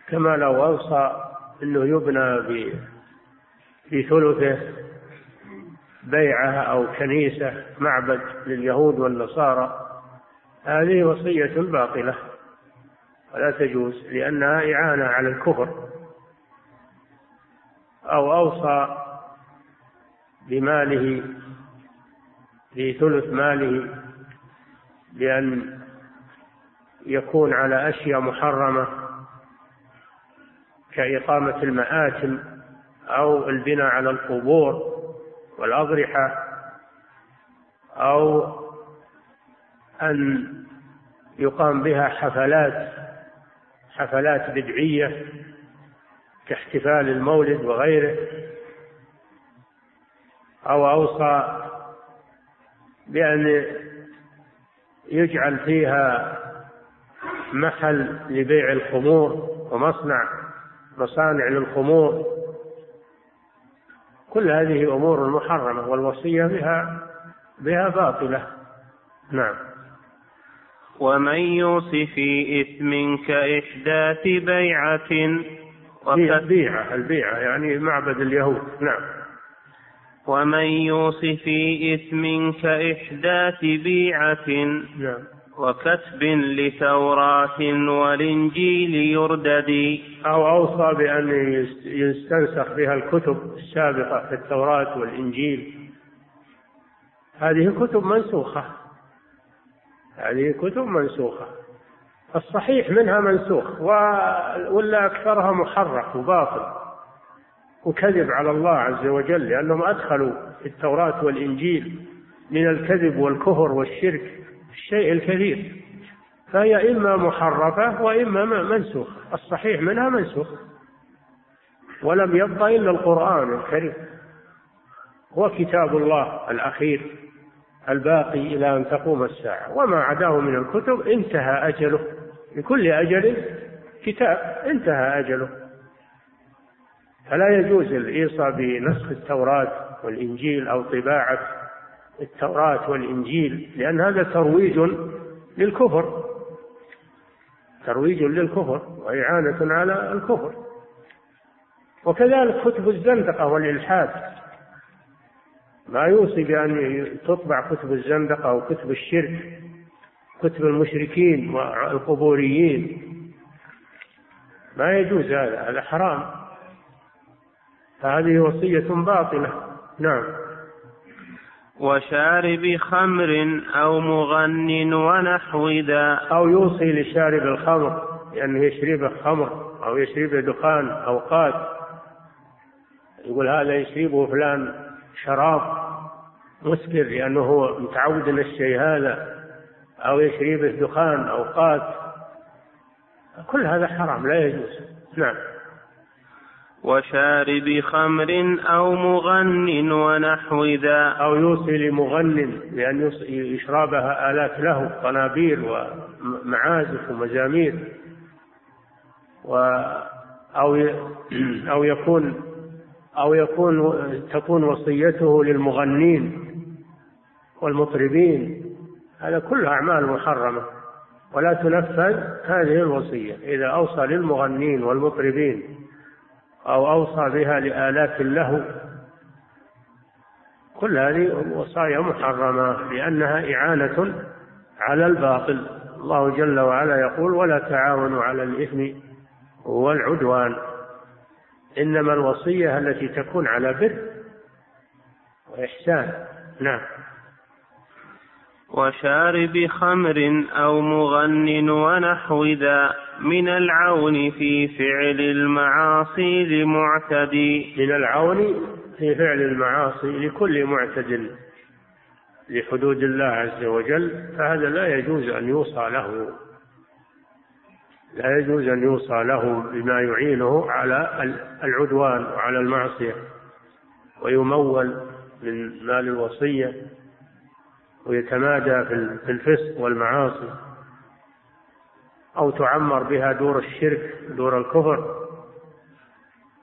كما لو أوصى أنه يبنى في ثلثه بيعة أو كنيسة معبد لليهود والنصارى. هذه وصية باطلة ولا تجوز لأنها إعانة على الكفر أو أوصى بماله بثلث ماله بأن يكون على أشياء محرمة كإقامة المآتم أو البناء على القبور. والأضرحة أو أن يقام بها حفلات حفلات بدعية كاحتفال المولد وغيره أو أوصى بأن يجعل فيها محل لبيع الخمور ومصنع مصانع للخمور. كل هذه أمور محرمة والوصية بها بها باطلة. نعم. ومن يوص في إثم كإحداث بيعة بيعة البيعة يعني معبد اليهود. نعم. ومن يوص في إثم كإحداث بيعة نعم. وكتب لتوراة والإنجيل يردد. أو أوصى بأن يستنسخ بها الكتب السابقة في التوراة والإنجيل. هذه كتب منسوخة. هذه كتب منسوخة. الصحيح منها منسوخ ولا أكثرها محرف وباطل. وكذب على الله عز وجل لأنهم أدخلوا في التوراة والإنجيل من الكذب والكفر والشرك. الشيء الكثير فهي إما محرفة وإما منسوخ الصحيح منها منسوخ. ولم يبق إلا القرآن الكريم. هو كتاب الله الأخير الباقي إلى أن تقوم الساعة. وما عداه من الكتب انتهى أجله. لكل أجل كتاب انتهى أجله. فلا يجوز الإيصاء بنسخ التوراة والإنجيل أو طباعة التوراة والإنجيل لأن هذا ترويج للكفر. ترويج للكفر وإعانة على الكفر. وكذلك كتب الزندقة والإلحاد. ما يوصي بأن تطبع كتب الزندقة أو كتب الشرك كتب المشركين والقبوريين. ما يجوز هذا هذا حرام. فهذه وصية باطلة. نعم. وشارب خمر أو مغن ونحو ذا. أو يوصي لشارب الخمر لأنه يشرب خمر أو يشرب دخان أوقات. يقول هذا يشربه فلان شراب مسكر لأنه هو متعود على الشيء هذا. أو يشربه دخان أوقات. كل هذا حرام لا يجوز. نعم. وشارب خمر أو مغن ونحو ذا. أو يوصي لمغن بأن يشربها آلات له قنابير ومعازف ومزامير و أو أو يكون أو يكون تكون وصيته للمغنين والمطربين. هذا كله أعمال محرمة. ولا تنفذ هذه الوصية. إذا أوصى للمغنين والمطربين أو أوصى بها لآلات له. كل هذه وصايا محرمة لأنها إعانة على الباطل. الله جل وعلا يقول ولا تعاونوا على الإثم والعدوان. إنما الوصية التي تكون على بر وإحسان. نعم. وشارب خمر أو مغن ونحو ذا من العون في فعل المعاصي لمعتدي. من العون في فعل المعاصي لكل معتد لحدود الله عز وجل فهذا لا يجوز أن يوصى له. لا يجوز أن يوصى له بما يعينه على العدوان وعلى المعصية ويمول من مال الوصية. ويتمادى في الفسق والمعاصي أو تعمر بها دور الشرك دور الكفر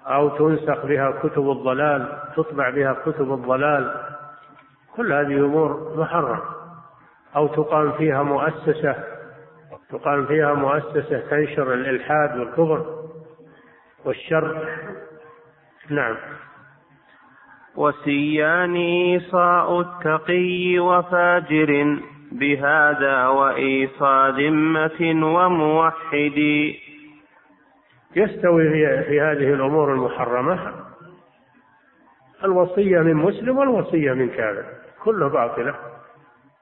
أو تنسخ بها كتب الضلال تطبع بها كتب الضلال. كل هذه أمور محرمة. أو تقام فيها مؤسسة تقام فيها مؤسسة تنشر الإلحاد والكفر والشر. نعم. وسيان إيصاء التقي وفاجر بهذا وإيصى ذمة وموحد. يستوي في هذه الأمور المحرمة الوصية من مسلم والوصية من كافر كله باطلة.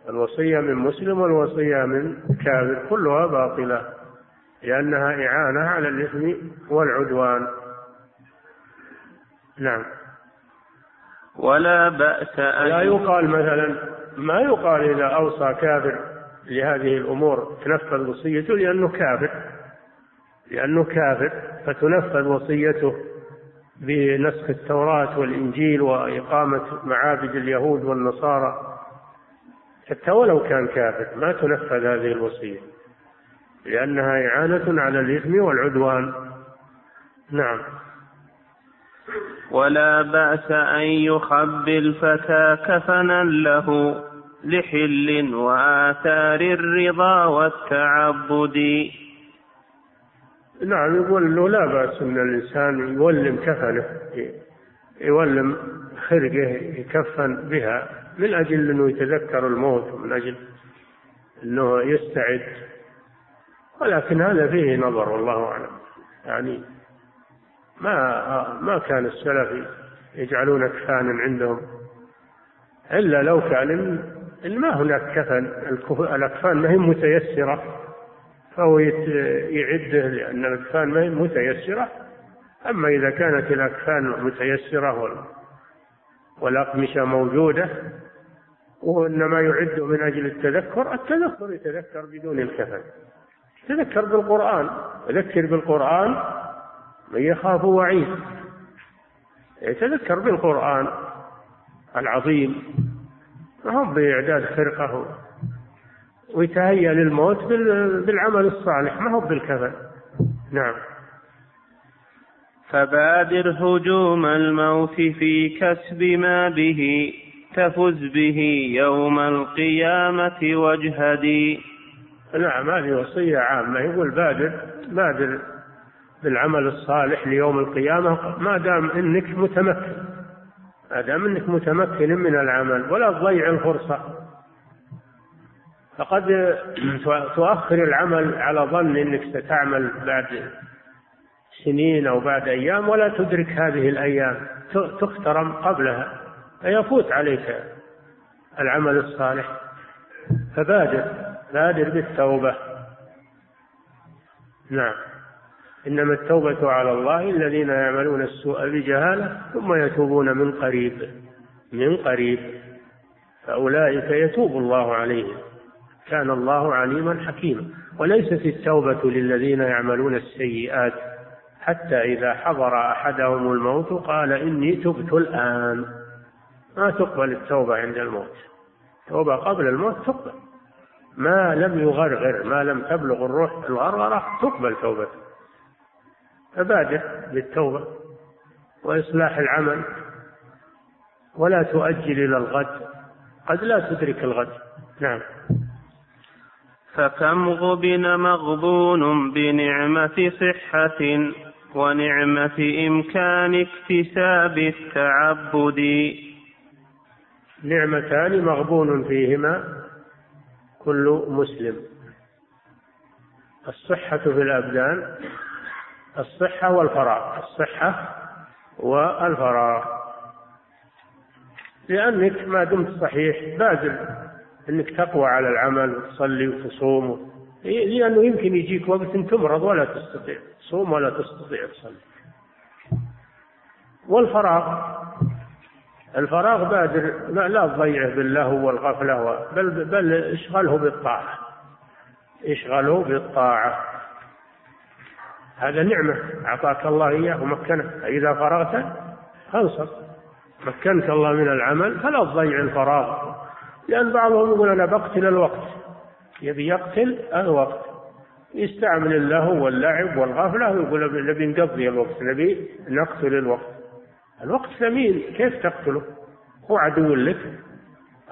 الوصية من مسلم والوصية من كافر كلها باطلة لأنها إعانة على الإثم والعدوان. نعم. ولا بأس أن لا يقال مثلا ما يقال إذا أوصى كافر لهذه الأمور تنفذ وصيته لأنه كافر. لأنه كافر فتنفذ وصيته بنسخ التوراة والإنجيل وإقامة معابد اليهود والنصارى. حتى ولو كان كافر ما تنفذ هذه الوصية لأنها إعانة على الإثم والعدوان. نعم. ولا بأس أن يخبي الفتى كفنا له لحل وآثار الرضا والتعبد. نعم يقول له لا بأس أن الإنسان يولم كفنه يولم خرقه يكفن بها من أجل أنه يتذكر الموت ومن أجل أنه يستعد. ولكن هذا فيه نظر والله أعلم. يعني ما ما كان السلف يجعلون أكفانا عندهم إلا لو كان ما هناك كفن الأكفان ما هي متيسرة فهو يعده لأن الأكفان ما هي متيسرة. أما إذا كانت الأكفان متيسرة والأقمشة موجودة وإنما يعد من أجل التذكر التذكر يتذكر بدون الكفن. تذكر بالقرآن ذكر بالقرآن من يخاف وعيد. يتذكر بالقرآن العظيم ما هو بإعداد خرقة ويتهيأ للموت بالعمل الصالح ما هو بالكفن. نعم. فبادر هجوم الموت في كسب ما به تفز به يوم القيامة واجهدي نعم هذه وصية عامة. يقول بادر بادر بالعمل الصالح ليوم القيامة ما دام إنك متمكن. ما دام إنك متمكن من العمل ولا تضيع الفرصة. فقد تؤخر العمل على ظن إنك ستعمل بعد سنين أو بعد أيام ولا تدرك هذه الأيام. تخترم قبلها. فيفوت عليك العمل الصالح. فبادر بادر بالتوبة. نعم. إنما التوبة على الله الذين يعملون السوء بجهالة ثم يتوبون من قريب من قريب. فأولئك يتوب الله عليهم. كان الله عليما حكيما. وليست التوبة للذين يعملون السيئات حتى إذا حضر أحدهم الموت قال إني تبت الآن. ما تقبل التوبة عند الموت. توبة قبل الموت تقبل. ما لم يغرغر ما لم تبلغ الروح الغرغرة تقبل توبته فبادر بالتوبة وإصلاح العمل ولا تؤجل إلى الغد. قد لا تدرك الغد. نعم. فكم غبن مغبون بنعمة صحة ونعمة إمكان اكتساب التعبد. نعمتان مغبون فيهما كل مسلم. الصحة في الأبدان الصحة والفراغ. الصحة والفراغ. لأنك ما دمت صحيح بادر أنك تقوى على العمل وتصلي وتصوم. لأنه يمكن يجيك وقت تمرض ولا تستطيع. تصوم ولا تستطيع تصلي. والفراغ. الفراغ بادر لا تضيعه باللهو والغفلة بل بل إشغله بالطاعة. إشغله بالطاعة. هذا نعمة أعطاك الله إياه ومكنك فإذا فرغت فانصب مكنك الله من العمل فلا تضيع الفراغ. لأن بعضهم يقول أنا بقتل الوقت. يبي يقتل الوقت. يستعمل اللهو واللعب والغفلة ويقول نبي نقضي الوقت نبي نقتل الوقت. الوقت ثمين كيف تقتله؟ هو عدو لك.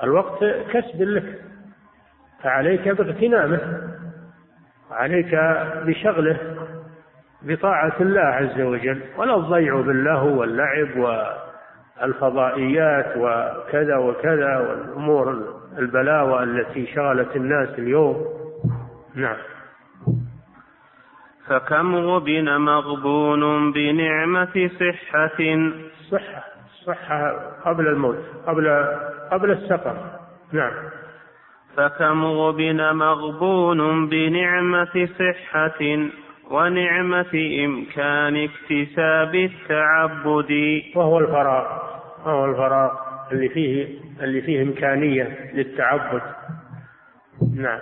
الوقت كسب لك. فعليك باغتنامه. عليك بشغله. بطاعة الله عز وجل ولا تضيعه باللهو واللعب والفضائيات وكذا وكذا والأمور البلاوى التي شغلت الناس اليوم. نعم. فكم غبن مغبون بنعمة صحة؟ الصحة الصحة قبل الموت قبل قبل السفر. نعم. فكم غبن مغبون بنعمة صحة؟ ونعمة إمكان اكتساب التعبد. وهو الفراغ وهو الفراغ اللي فيه اللي فيه إمكانية للتعبد. نعم.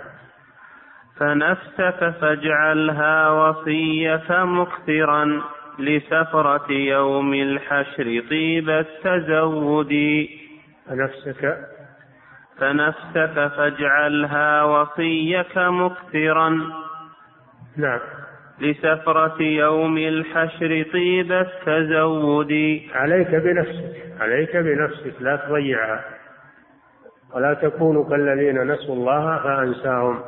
فنفسك فاجعلها وصيك مكثرا لسفرة يوم الحشر طيب التزود. فنفسك فنفسك فاجعلها وصيك مكثرا نعم. لسفرة يوم الحشر طيب التزود. عليك بنفسك عليك بنفسك لا تضيعها ولا تكونوا كالذين نسوا الله فأنساهم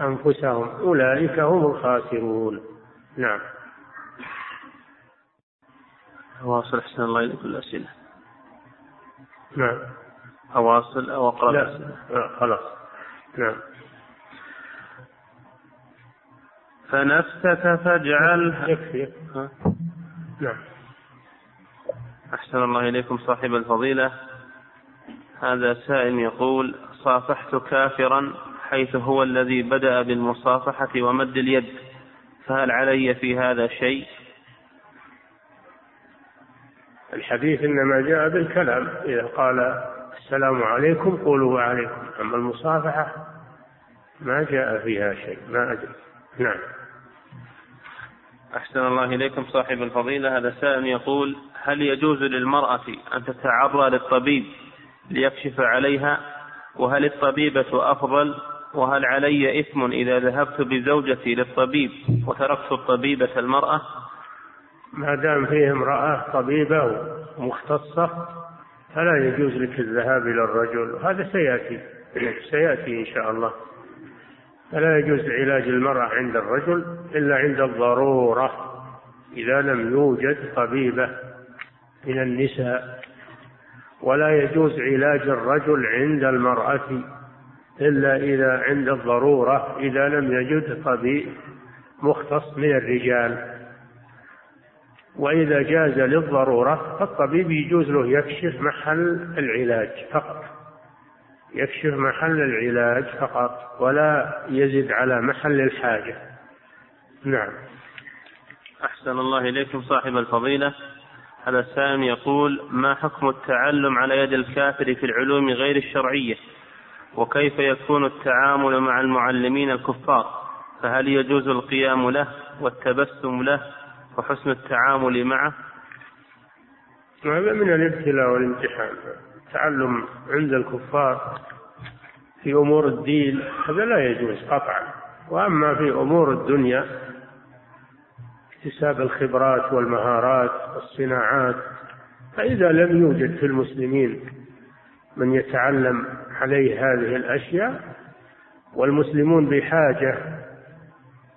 أنفسهم. أولئك هم الخاسرون. نعم. أواصل أحسن الله إليكم الأسئلة نعم. أواصل أو أقرأ لا. الأسئلة لا، خلاص. نعم. فنفسك فاجعلها يكفي؟ نعم. أحسن الله إليكم صاحب الفضيلة. هذا سائل يقول صافحت كافرا حيث هو الذي بدأ بالمصافحة ومد اليد فهل علي في هذا شيء؟ الحديث إنما جاء بالكلام. إذا قال السلام عليكم قولوا وعليكم. أما المصافحة ما جاء فيها شيء ما أدري. نعم. أحسن الله إليكم صاحب الفضيلة. هذا سائل يقول هل يجوز للمرأة أن تتعرى للطبيب ليكشف عليها؟ وهل الطبيبة أفضل؟ وهل علي إثم إذا ذهبت بزوجتي للطبيب وتركت الطبيبة المرأة؟ ما دام فيه امرأة طبيبة مختصة فلا يجوز لك الذهاب إلى الرجل. هذا سيأتي. سيأتي إن شاء الله. فلا يجوز علاج المرأة عند الرجل إلا عند الضرورة إذا لم يوجد طبيبة من النساء. ولا يجوز علاج الرجل عند المرأة إلا إذا عند الضرورة إذا لم يجد طبيب مختص من الرجال. وإذا جاز للضرورة فالطبيب يجوز له يكشف محل العلاج فقط. يكشف محل العلاج فقط ولا يزد على محل الحاجة. نعم. أحسن الله إليكم صاحب الفضيلة. هذا السائل يقول ما حكم التعلم على يد الكافر في العلوم غير الشرعية؟ وكيف يكون التعامل مع المعلمين الكفار؟ فهل يجوز القيام له والتبسم له وحسن التعامل معه؟ هذا من الابتلاء والامتحان. التعلم عند الكفار في أمور الدين هذا لا يجوز قطعا. وأما في أمور الدنيا اكتساب الخبرات والمهارات والصناعات فإذا لم يوجد في المسلمين من يتعلم عليه هذه الأشياء والمسلمون بحاجة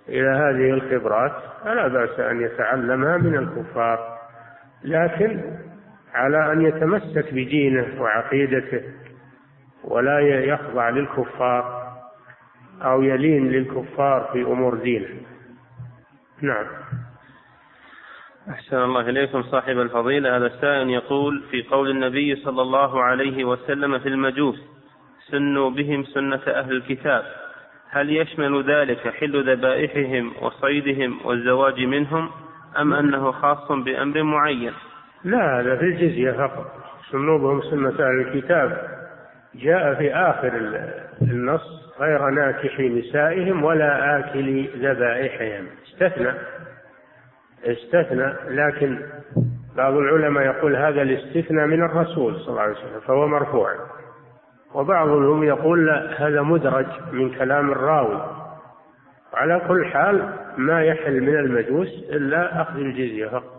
إلى هذه الخبرات فلا بأس أن يتعلمها من الكفار. لكن على أن يتمسك بدينه وعقيدته ولا يخضع للكفار أو يلين للكفار في أمور دينه. نعم. أحسن الله إليكم صاحب الفضيلة. هذا السائل يقول في قول النبي صلى الله عليه وسلم في المجوس سنوا بهم سنة أهل الكتاب. هل يشمل ذلك حل ذبائحهم وصيدهم والزواج منهم أم أنه خاص بأمر معين؟ لا هذا في الجزية فقط. سنوا بهم سنة أهل الكتاب. جاء في آخر النص غير ناكح نسائهم ولا آكل ذبائحهم. استثنى. استثنى. لكن بعض العلماء يقول هذا الاستثناء من الرسول صلى الله عليه وسلم فهو مرفوع. وبعضهم يقول لا هذا مدرج من كلام الراوي. على كل حال ما يحل من المجوس إلا أخذ الجزية فقط.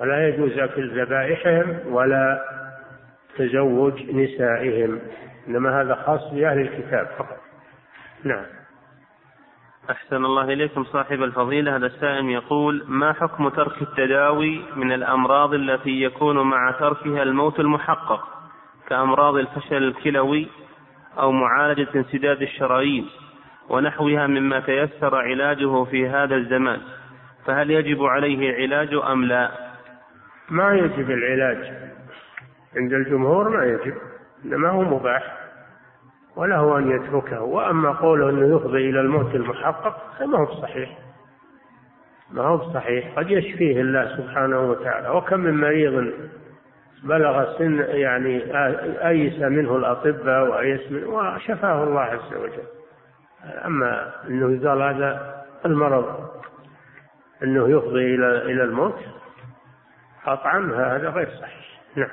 ولا يجوز أكل ذبائحهم ولا تزوج نسائهم إنما هذا خاص بأهل الكتاب فقط. نعم. أحسن الله إليكم صاحب الفضيلة. هذا السائل يقول ما حكم ترك التداوي من الأمراض التي يكون مع تركها الموت المحقق كأمراض الفشل الكلوي أو معالجة انسداد الشرايين ونحوها مما تيسر علاجه في هذا الزمان؟ فهل يجب عليه علاج أم لا؟ ما يجب العلاج. عند الجمهور ما يجب إنما هو مباح وله أن يتركه. وأما قوله أنه يفضي إلى الموت المحقق فما هو صحيح ما هو صحيح قد يشفيه الله سبحانه وتعالى. وكم من مريض بلغ سن يعني أيس منه الأطباء وأيس منه وشفاه الله عز وجل. أما أنه قال هذا المرض أنه يفضي إلى إلى الموت قطعا هذا غير صحيح. نعم.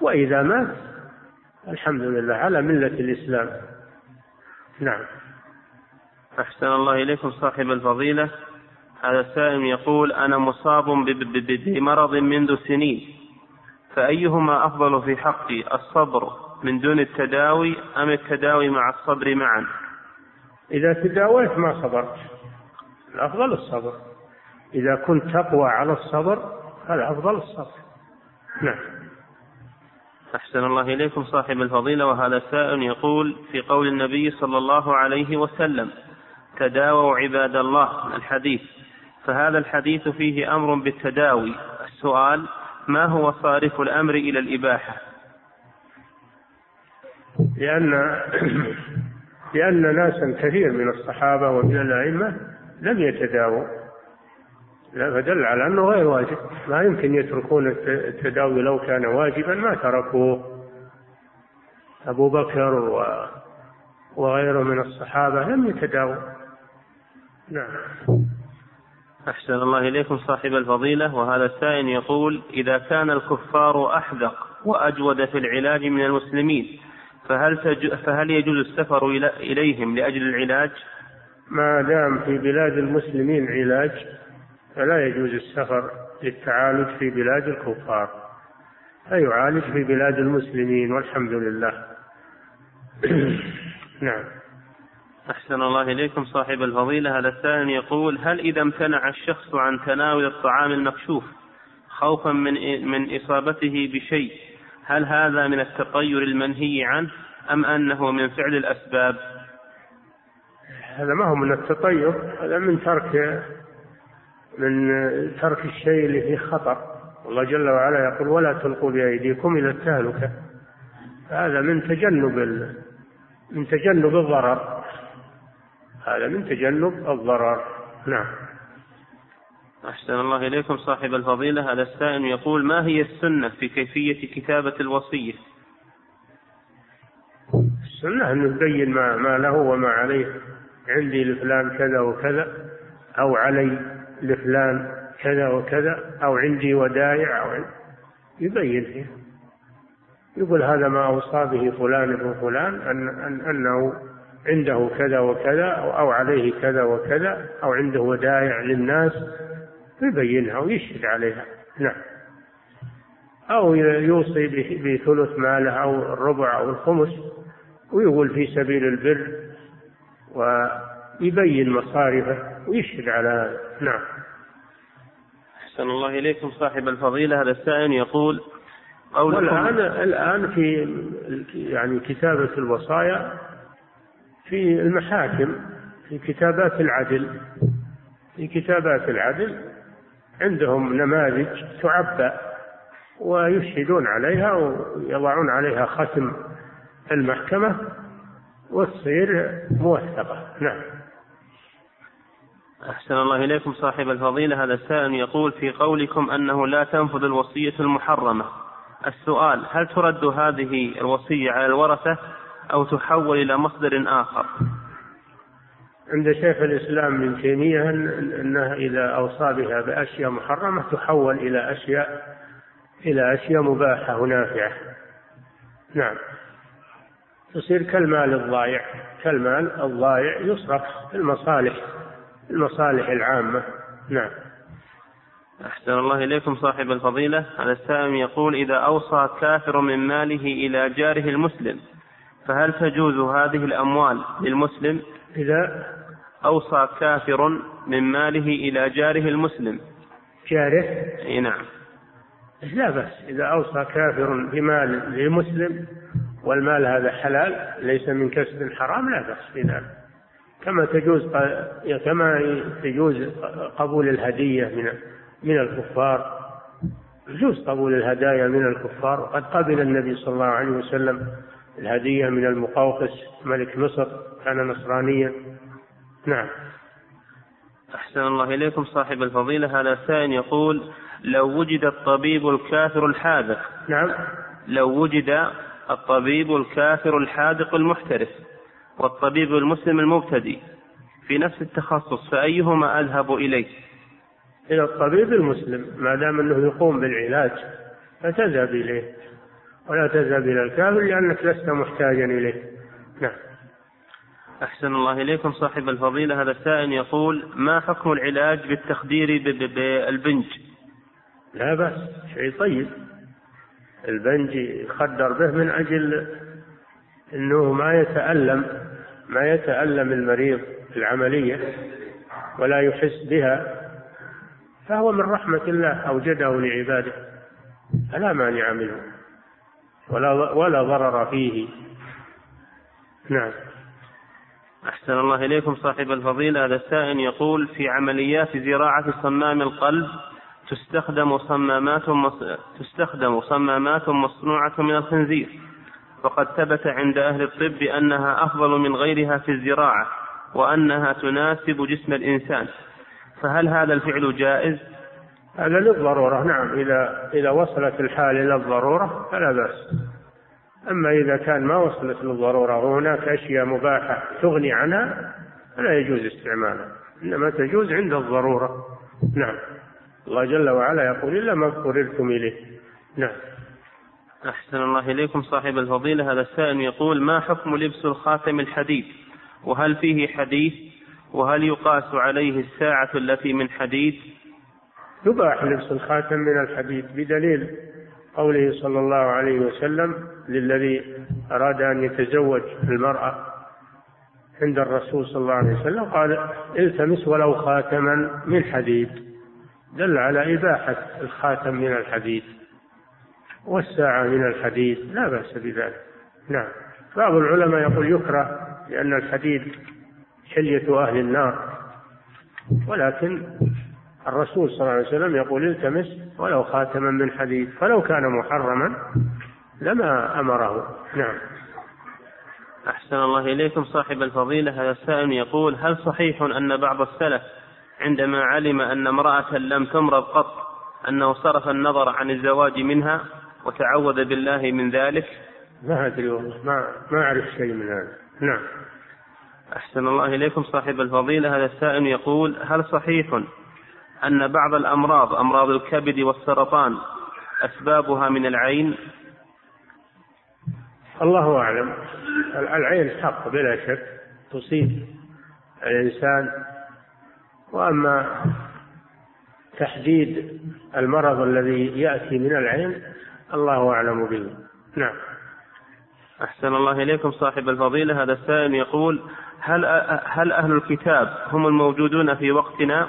وإذا مات الحمد لله على ملة الإسلام. نعم. أحسن الله إليكم صاحب الفضيلة. هذا السائل يقول أنا مصاب بمرض منذ سنين فأيهما أفضل في حقي الصبر من دون التداوي أم التداوي مع الصبر معا؟ إذا تداويت ما صبرت الأفضل الصبر. إذا كنت تقوى على الصبر فالأفضل الصبر. نعم. أحسن الله إليكم صاحب الفضيلة وهذا سائل يقول في قول النبي صلى الله عليه وسلم تداووا عباد الله الحديث. فهذا الحديث فيه أمر بالتداوي. السؤال ما هو صارف الأمر إلى الإباحة؟ لأن لأن ناسا كثير من الصحابة ومن الأئمة لم يتداووا. لا فدل على أنه غير واجب. ما يمكن يتركون التداوي لو كان واجبا ما تركوه. أبو بكر و وغيره من الصحابة لم يتداووا. نعم. أحسن الله إليكم صاحب الفضيلة. وهذا السائل يقول إذا كان الكفار أحدق وأجود في العلاج من المسلمين فهل فهل يجوز السفر إليهم لأجل العلاج؟ ما دام في بلاد المسلمين علاج فلا يجوز السفر للتعالج في بلاد الكفار فيعالج في بلاد المسلمين والحمد لله. نعم. أحسن الله إليكم صاحب الفضيلة. هذا السائل يقول هل إذا امتنع الشخص عن تناول الطعام المكشوف خوفا من من إصابته بشيء هل هذا من التطير المنهي عنه أم أنه من فعل الأسباب؟ هذا ما هو من التطير هذا من ترك من ترك الشيء اللي فيه خطر. الله جل وعلا يقول ولا تلقوا بأيديكم إلى التهلكة. هذا من تجنب ال... من تجنب الضرر. هذا من تجنب الضرر. نعم. أحسن الله إليكم صاحب الفضيلة. هذا السائل يقول ما هي السنة في كيفية كتابة الوصية؟ السنة أنه يبين ما, ما له وما عليه. عندي لفلان كذا وكذا أو علي. لفلان كذا وكذا أو عندي ودائع أو يبين فيه يقول هذا ما أوصى به فلان ابن فلان أن, أن أنه عنده كذا وكذا أو عليه كذا وكذا أو عنده ودائع للناس يبينها ويشهد عليها. نعم. أو يوصي بثلث ماله أو الربع أو الخمس ويقول في سبيل البر ويبين مصارفه. ويشهد على هذا نعم. أحسن الله إليكم صاحب الفضيلة. هذا السائل يقول والآن الآن في يعني كتابة الوصايا في المحاكم في كتابات العدل في كتابات العدل عندهم نماذج تعبى ويشهدون عليها ويضعون عليها ختم المحكمة وتصير موثقة. نعم. أحسن الله إليكم صاحب الفضيلة. هذا السائل يقول في قولكم أنه لا تنفذ الوصية المحرمة. السؤال هل ترد هذه الوصية على الورثة أو تحول إلى مصدر آخر؟ عند شيخ الإسلام ابن تيمية أنها إذا أوصى بها بأشياء محرمة تحول إلى أشياء إلى أشياء مباحة ونافعة. نعم. تصير كالمال الضايع كالمال الضايع يصرف في المصالح. المصالح العامة. نعم. أحسن الله إليكم صاحب الفضيلة. هذا السائل يقول إذا أوصى كافر من ماله إلى جاره المسلم فهل تجوز هذه الأموال للمسلم؟ إذا أوصى كافر من ماله إلى جاره المسلم. جاره؟ أي نعم. لا بأس. إذا أوصى كافر بمال للمسلم والمال هذا حلال ليس من كسب حرام لا بأس. في ذلك كما تجوز كما تجوز قبول الهدية من من الكفار. يجوز قبول الهدايا من الكفار. وقد قبل النبي صلى الله عليه وسلم الهدية من المقوقس ملك مصر كان نصرانيا. نعم. أحسن الله إليكم صاحب الفضيلة. هذا سائل يقول لو وجد الطبيب الكافر الحاذق. نعم. لو وجد الطبيب الكافر الحاذق المحترف. والطبيب المسلم المبتدئ. في نفس التخصص فأيهما أذهب إليه؟ إلى الطبيب المسلم ما دام أنه يقوم بالعلاج فتذهب إليه. ولا تذهب إلى الكافر لأنك لست محتاجا إليه. نعم. أحسن الله إليكم صاحب الفضيلة. هذا السائل يقول ما حكم العلاج بالتخدير بالبنج لا بأس شيء طيب. البنج يخدر به من أجل أنه ما يتألم ما يتألم المريض في العملية ولا يحس بها فهو من رحمة الله أوجده لعباده فلا مانع منه ولا ولا ضرر فيه. نعم. أحسن الله إليكم صاحب الفضيلة. هذا السائل يقول في عمليات زراعة صمام القلب تستخدم صمامات مص... تستخدم صمامات مصنوعة من الخنزير. وقد ثبت عند أهل الطب أنها أفضل من غيرها في الزراعة وأنها تناسب جسم الإنسان. فهل هذا الفعل جائز؟ هذا للضرورة نعم. إذا إذا وصلت الحال إلى الضرورة فلا بأس. أما إذا كان ما وصلت للضرورة وهناك أشياء مباحة تغني عنها فلا يجوز استعمالها إنما تجوز عند الضرورة. نعم. الله جل وعلا يقول إلا ما اضطررتم إليه. نعم. أحسن الله إليكم صاحب الفضيلة. هذا السائل يقول ما حكم لبس الخاتم الحديد؟ وهل فيه حديث؟ وهل يقاس عليه الساعة التي من حديد؟ يباح لبس الخاتم من الحديد بدليل قوله صلى الله عليه وسلم للذي أراد أن يتزوج المرأة عند الرسول صلى الله عليه وسلم. قال التمس ولو خاتما من حديد. دل على إباحة الخاتم من الحديد. والساعة من الحديد لا بأس بذلك. نعم. بعض العلماء يقول يكره لأن الحديد حلية أهل النار. ولكن الرسول صلى الله عليه وسلم يقول التمس ولو خاتما من حديد فلو كان محرما لما أمره. نعم. أحسن الله إليكم صاحب الفضيلة. هذا السائل يقول هل صحيح أن بعض السلف عندما علم أن امرأة لم تمرض قط أنه صرف النظر عن الزواج منها؟ وتعوذ بالله من ذلك. ما أدري والله ما ما أعرف شيء من هذا. نعم. أحسن الله إليكم صاحب الفضيلة. هذا السائل يقول هل صحيح أن بعض الأمراض أمراض الكبد والسرطان أسبابها من العين؟ الله أعلم. العين حق بلا شك تصيب الإنسان. وأما تحديد المرض الذي يأتي من العين الله أعلم به. نعم. أحسن الله إليكم صاحب الفضيلة. هذا السائل يقول هل هل أهل الكتاب هم الموجودون في وقتنا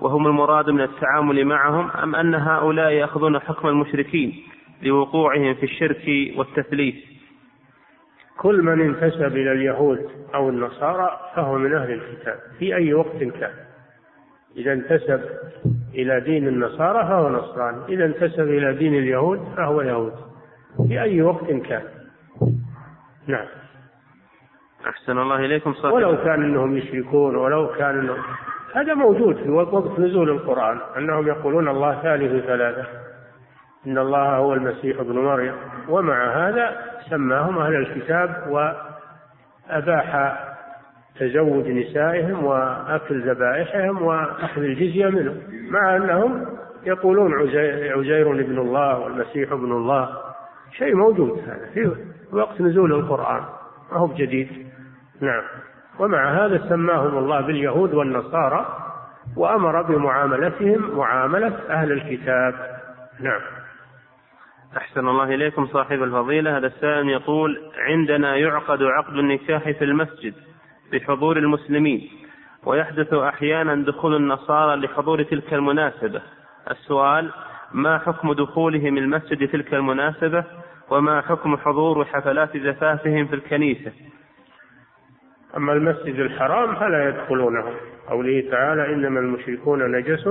وهم المراد من التعامل معهم أم أن هؤلاء يأخذون حكم المشركين لوقوعهم في الشرك والتثليث؟ كل من انتسب إلى اليهود أو النصارى فهو من أهل الكتاب في أي وقت كان. إذا انتسب إلى دين النصارى فهو نصراني إذا انتسب إلى دين اليهود فهو يهود. في أي وقت كان. نعم. أحسن الله إليكم صحيح. ولو كان أنهم يشركون ولو كان أنهم هذا موجود في وقت نزول القرآن أنهم يقولون الله ثالث ثلاثة. إن الله هو المسيح ابن مريم. ومع هذا سماهم أهل الكتاب وأباح تزوج نسائهم وأكل ذبائحهم وأخذ الجزية منهم مع أنهم يقولون عزير ابن الله والمسيح ابن الله شيء موجود هذا في وقت نزول القرآن ما هو بجديد. نعم. ومع هذا سماهم الله باليهود والنصارى وأمر بمعاملتهم معاملة أهل الكتاب. نعم. أحسن الله إليكم صاحب الفضيلة. هذا السائل يقول عندنا يعقد عقد النكاح في المسجد. بحضور المسلمين ويحدث أحيانا دخول النصارى لحضور تلك المناسبة. السؤال ما حكم دخولهم المسجد تلك المناسبة؟ وما حكم حضور حفلات زفافهم في الكنيسة؟ أما المسجد الحرام فلا يدخلونه. قوله تعالى إنما المشركون نجس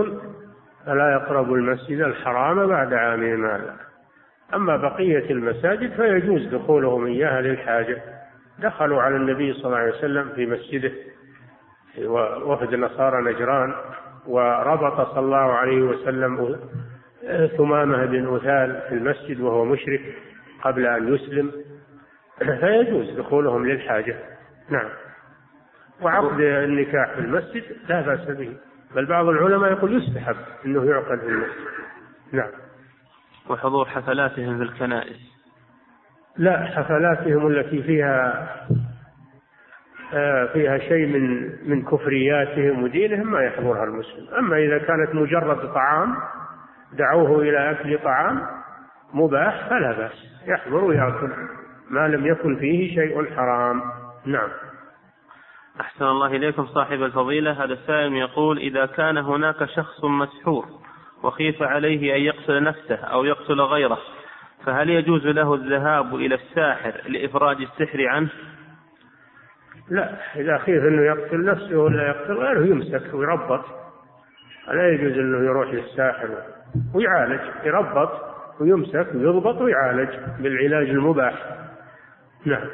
فلا يقربوا المسجد الحرام بعد عامهم هذا. أما بقية المساجد فيجوز دخولهم إياها للحاجة. دخلوا على النبي صلى الله عليه وسلم في مسجده وفد نصارى نجران وربط صلى الله عليه وسلم ثمامة بن أثال في المسجد وهو مشرك قبل أن يسلم. فيجوز دخولهم للحاجة. نعم. وعقد النكاح في المسجد لا بأس به. بل بعض العلماء يقول يستحب أنه يعقد في المسجد. نعم. وحضور حفلاتهم في الكنائس. لا حفلاتهم التي فيها آه، فيها شيء من من كفرياتهم ودينهم ما يحضرها المسلم. أما إذا كانت مجرد طعام دعوه إلى أكل طعام مباح فلا بأس. يحضر ويأكل. ما لم يكن فيه شيء حرام. نعم. أحسن الله إليكم صاحب الفضيلة. هذا السائل يقول إذا كان هناك شخص مسحور وخيف عليه أن يقتل نفسه أو يقتل غيره فهل يجوز له الذهاب إلى الساحر لإفراج السحر عنه؟ لا إذا خيف أنه يقتل نفسه ولا يقتل غيره يمسك ويربط. لا يجوز أنه يروح للساحر ويعالج يربط ويمسك ويضبط ويعالج بالعلاج المباح. نعم.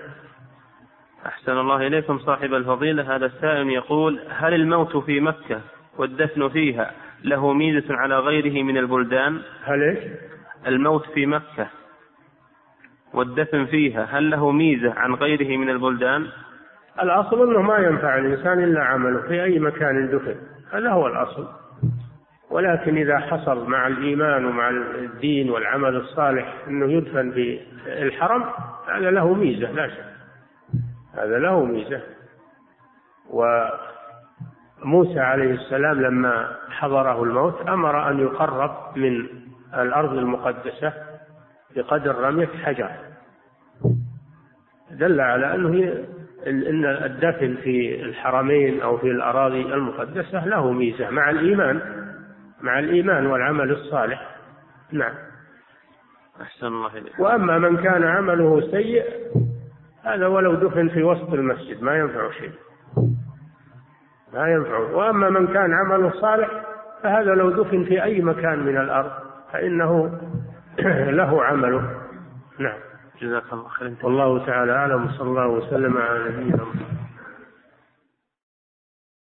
أحسن الله إليكم صاحب الفضيلة. هذا السائل يقول هل الموت في مكة والدفن فيها له ميزة على غيره من البلدان؟ هل إيش؟ الموت في مكة. والدفن فيها هل له ميزة عن غيره من البلدان؟ الأصل أنه ما ينفع الإنسان إلا عمله في أي مكان دفن هذا هو الأصل. ولكن إذا حصل مع الإيمان ومع الدين والعمل الصالح أنه يدفن في الحرم هذا له ميزة لا شك. هذا له ميزة. وموسى عليه السلام لما حضره الموت أمر أن يقرب من الأرض المقدسة بقدر رمية حجر. دل على أنه أن الدفن في الحرمين أو في الأراضي المقدسة له ميزة مع الإيمان مع الإيمان والعمل الصالح. نعم. أحسن الله إليك. وأما من كان عمله سيء هذا ولو دفن في وسط المسجد ما ينفع شيء. ما ينفع. وأما من كان عمله صالح فهذا لو دفن في أي مكان من الأرض فإنه له عمله. نعم. جزاك الله خير. والله تعالى أعلم صلى الله وسلم على نبينا محمد.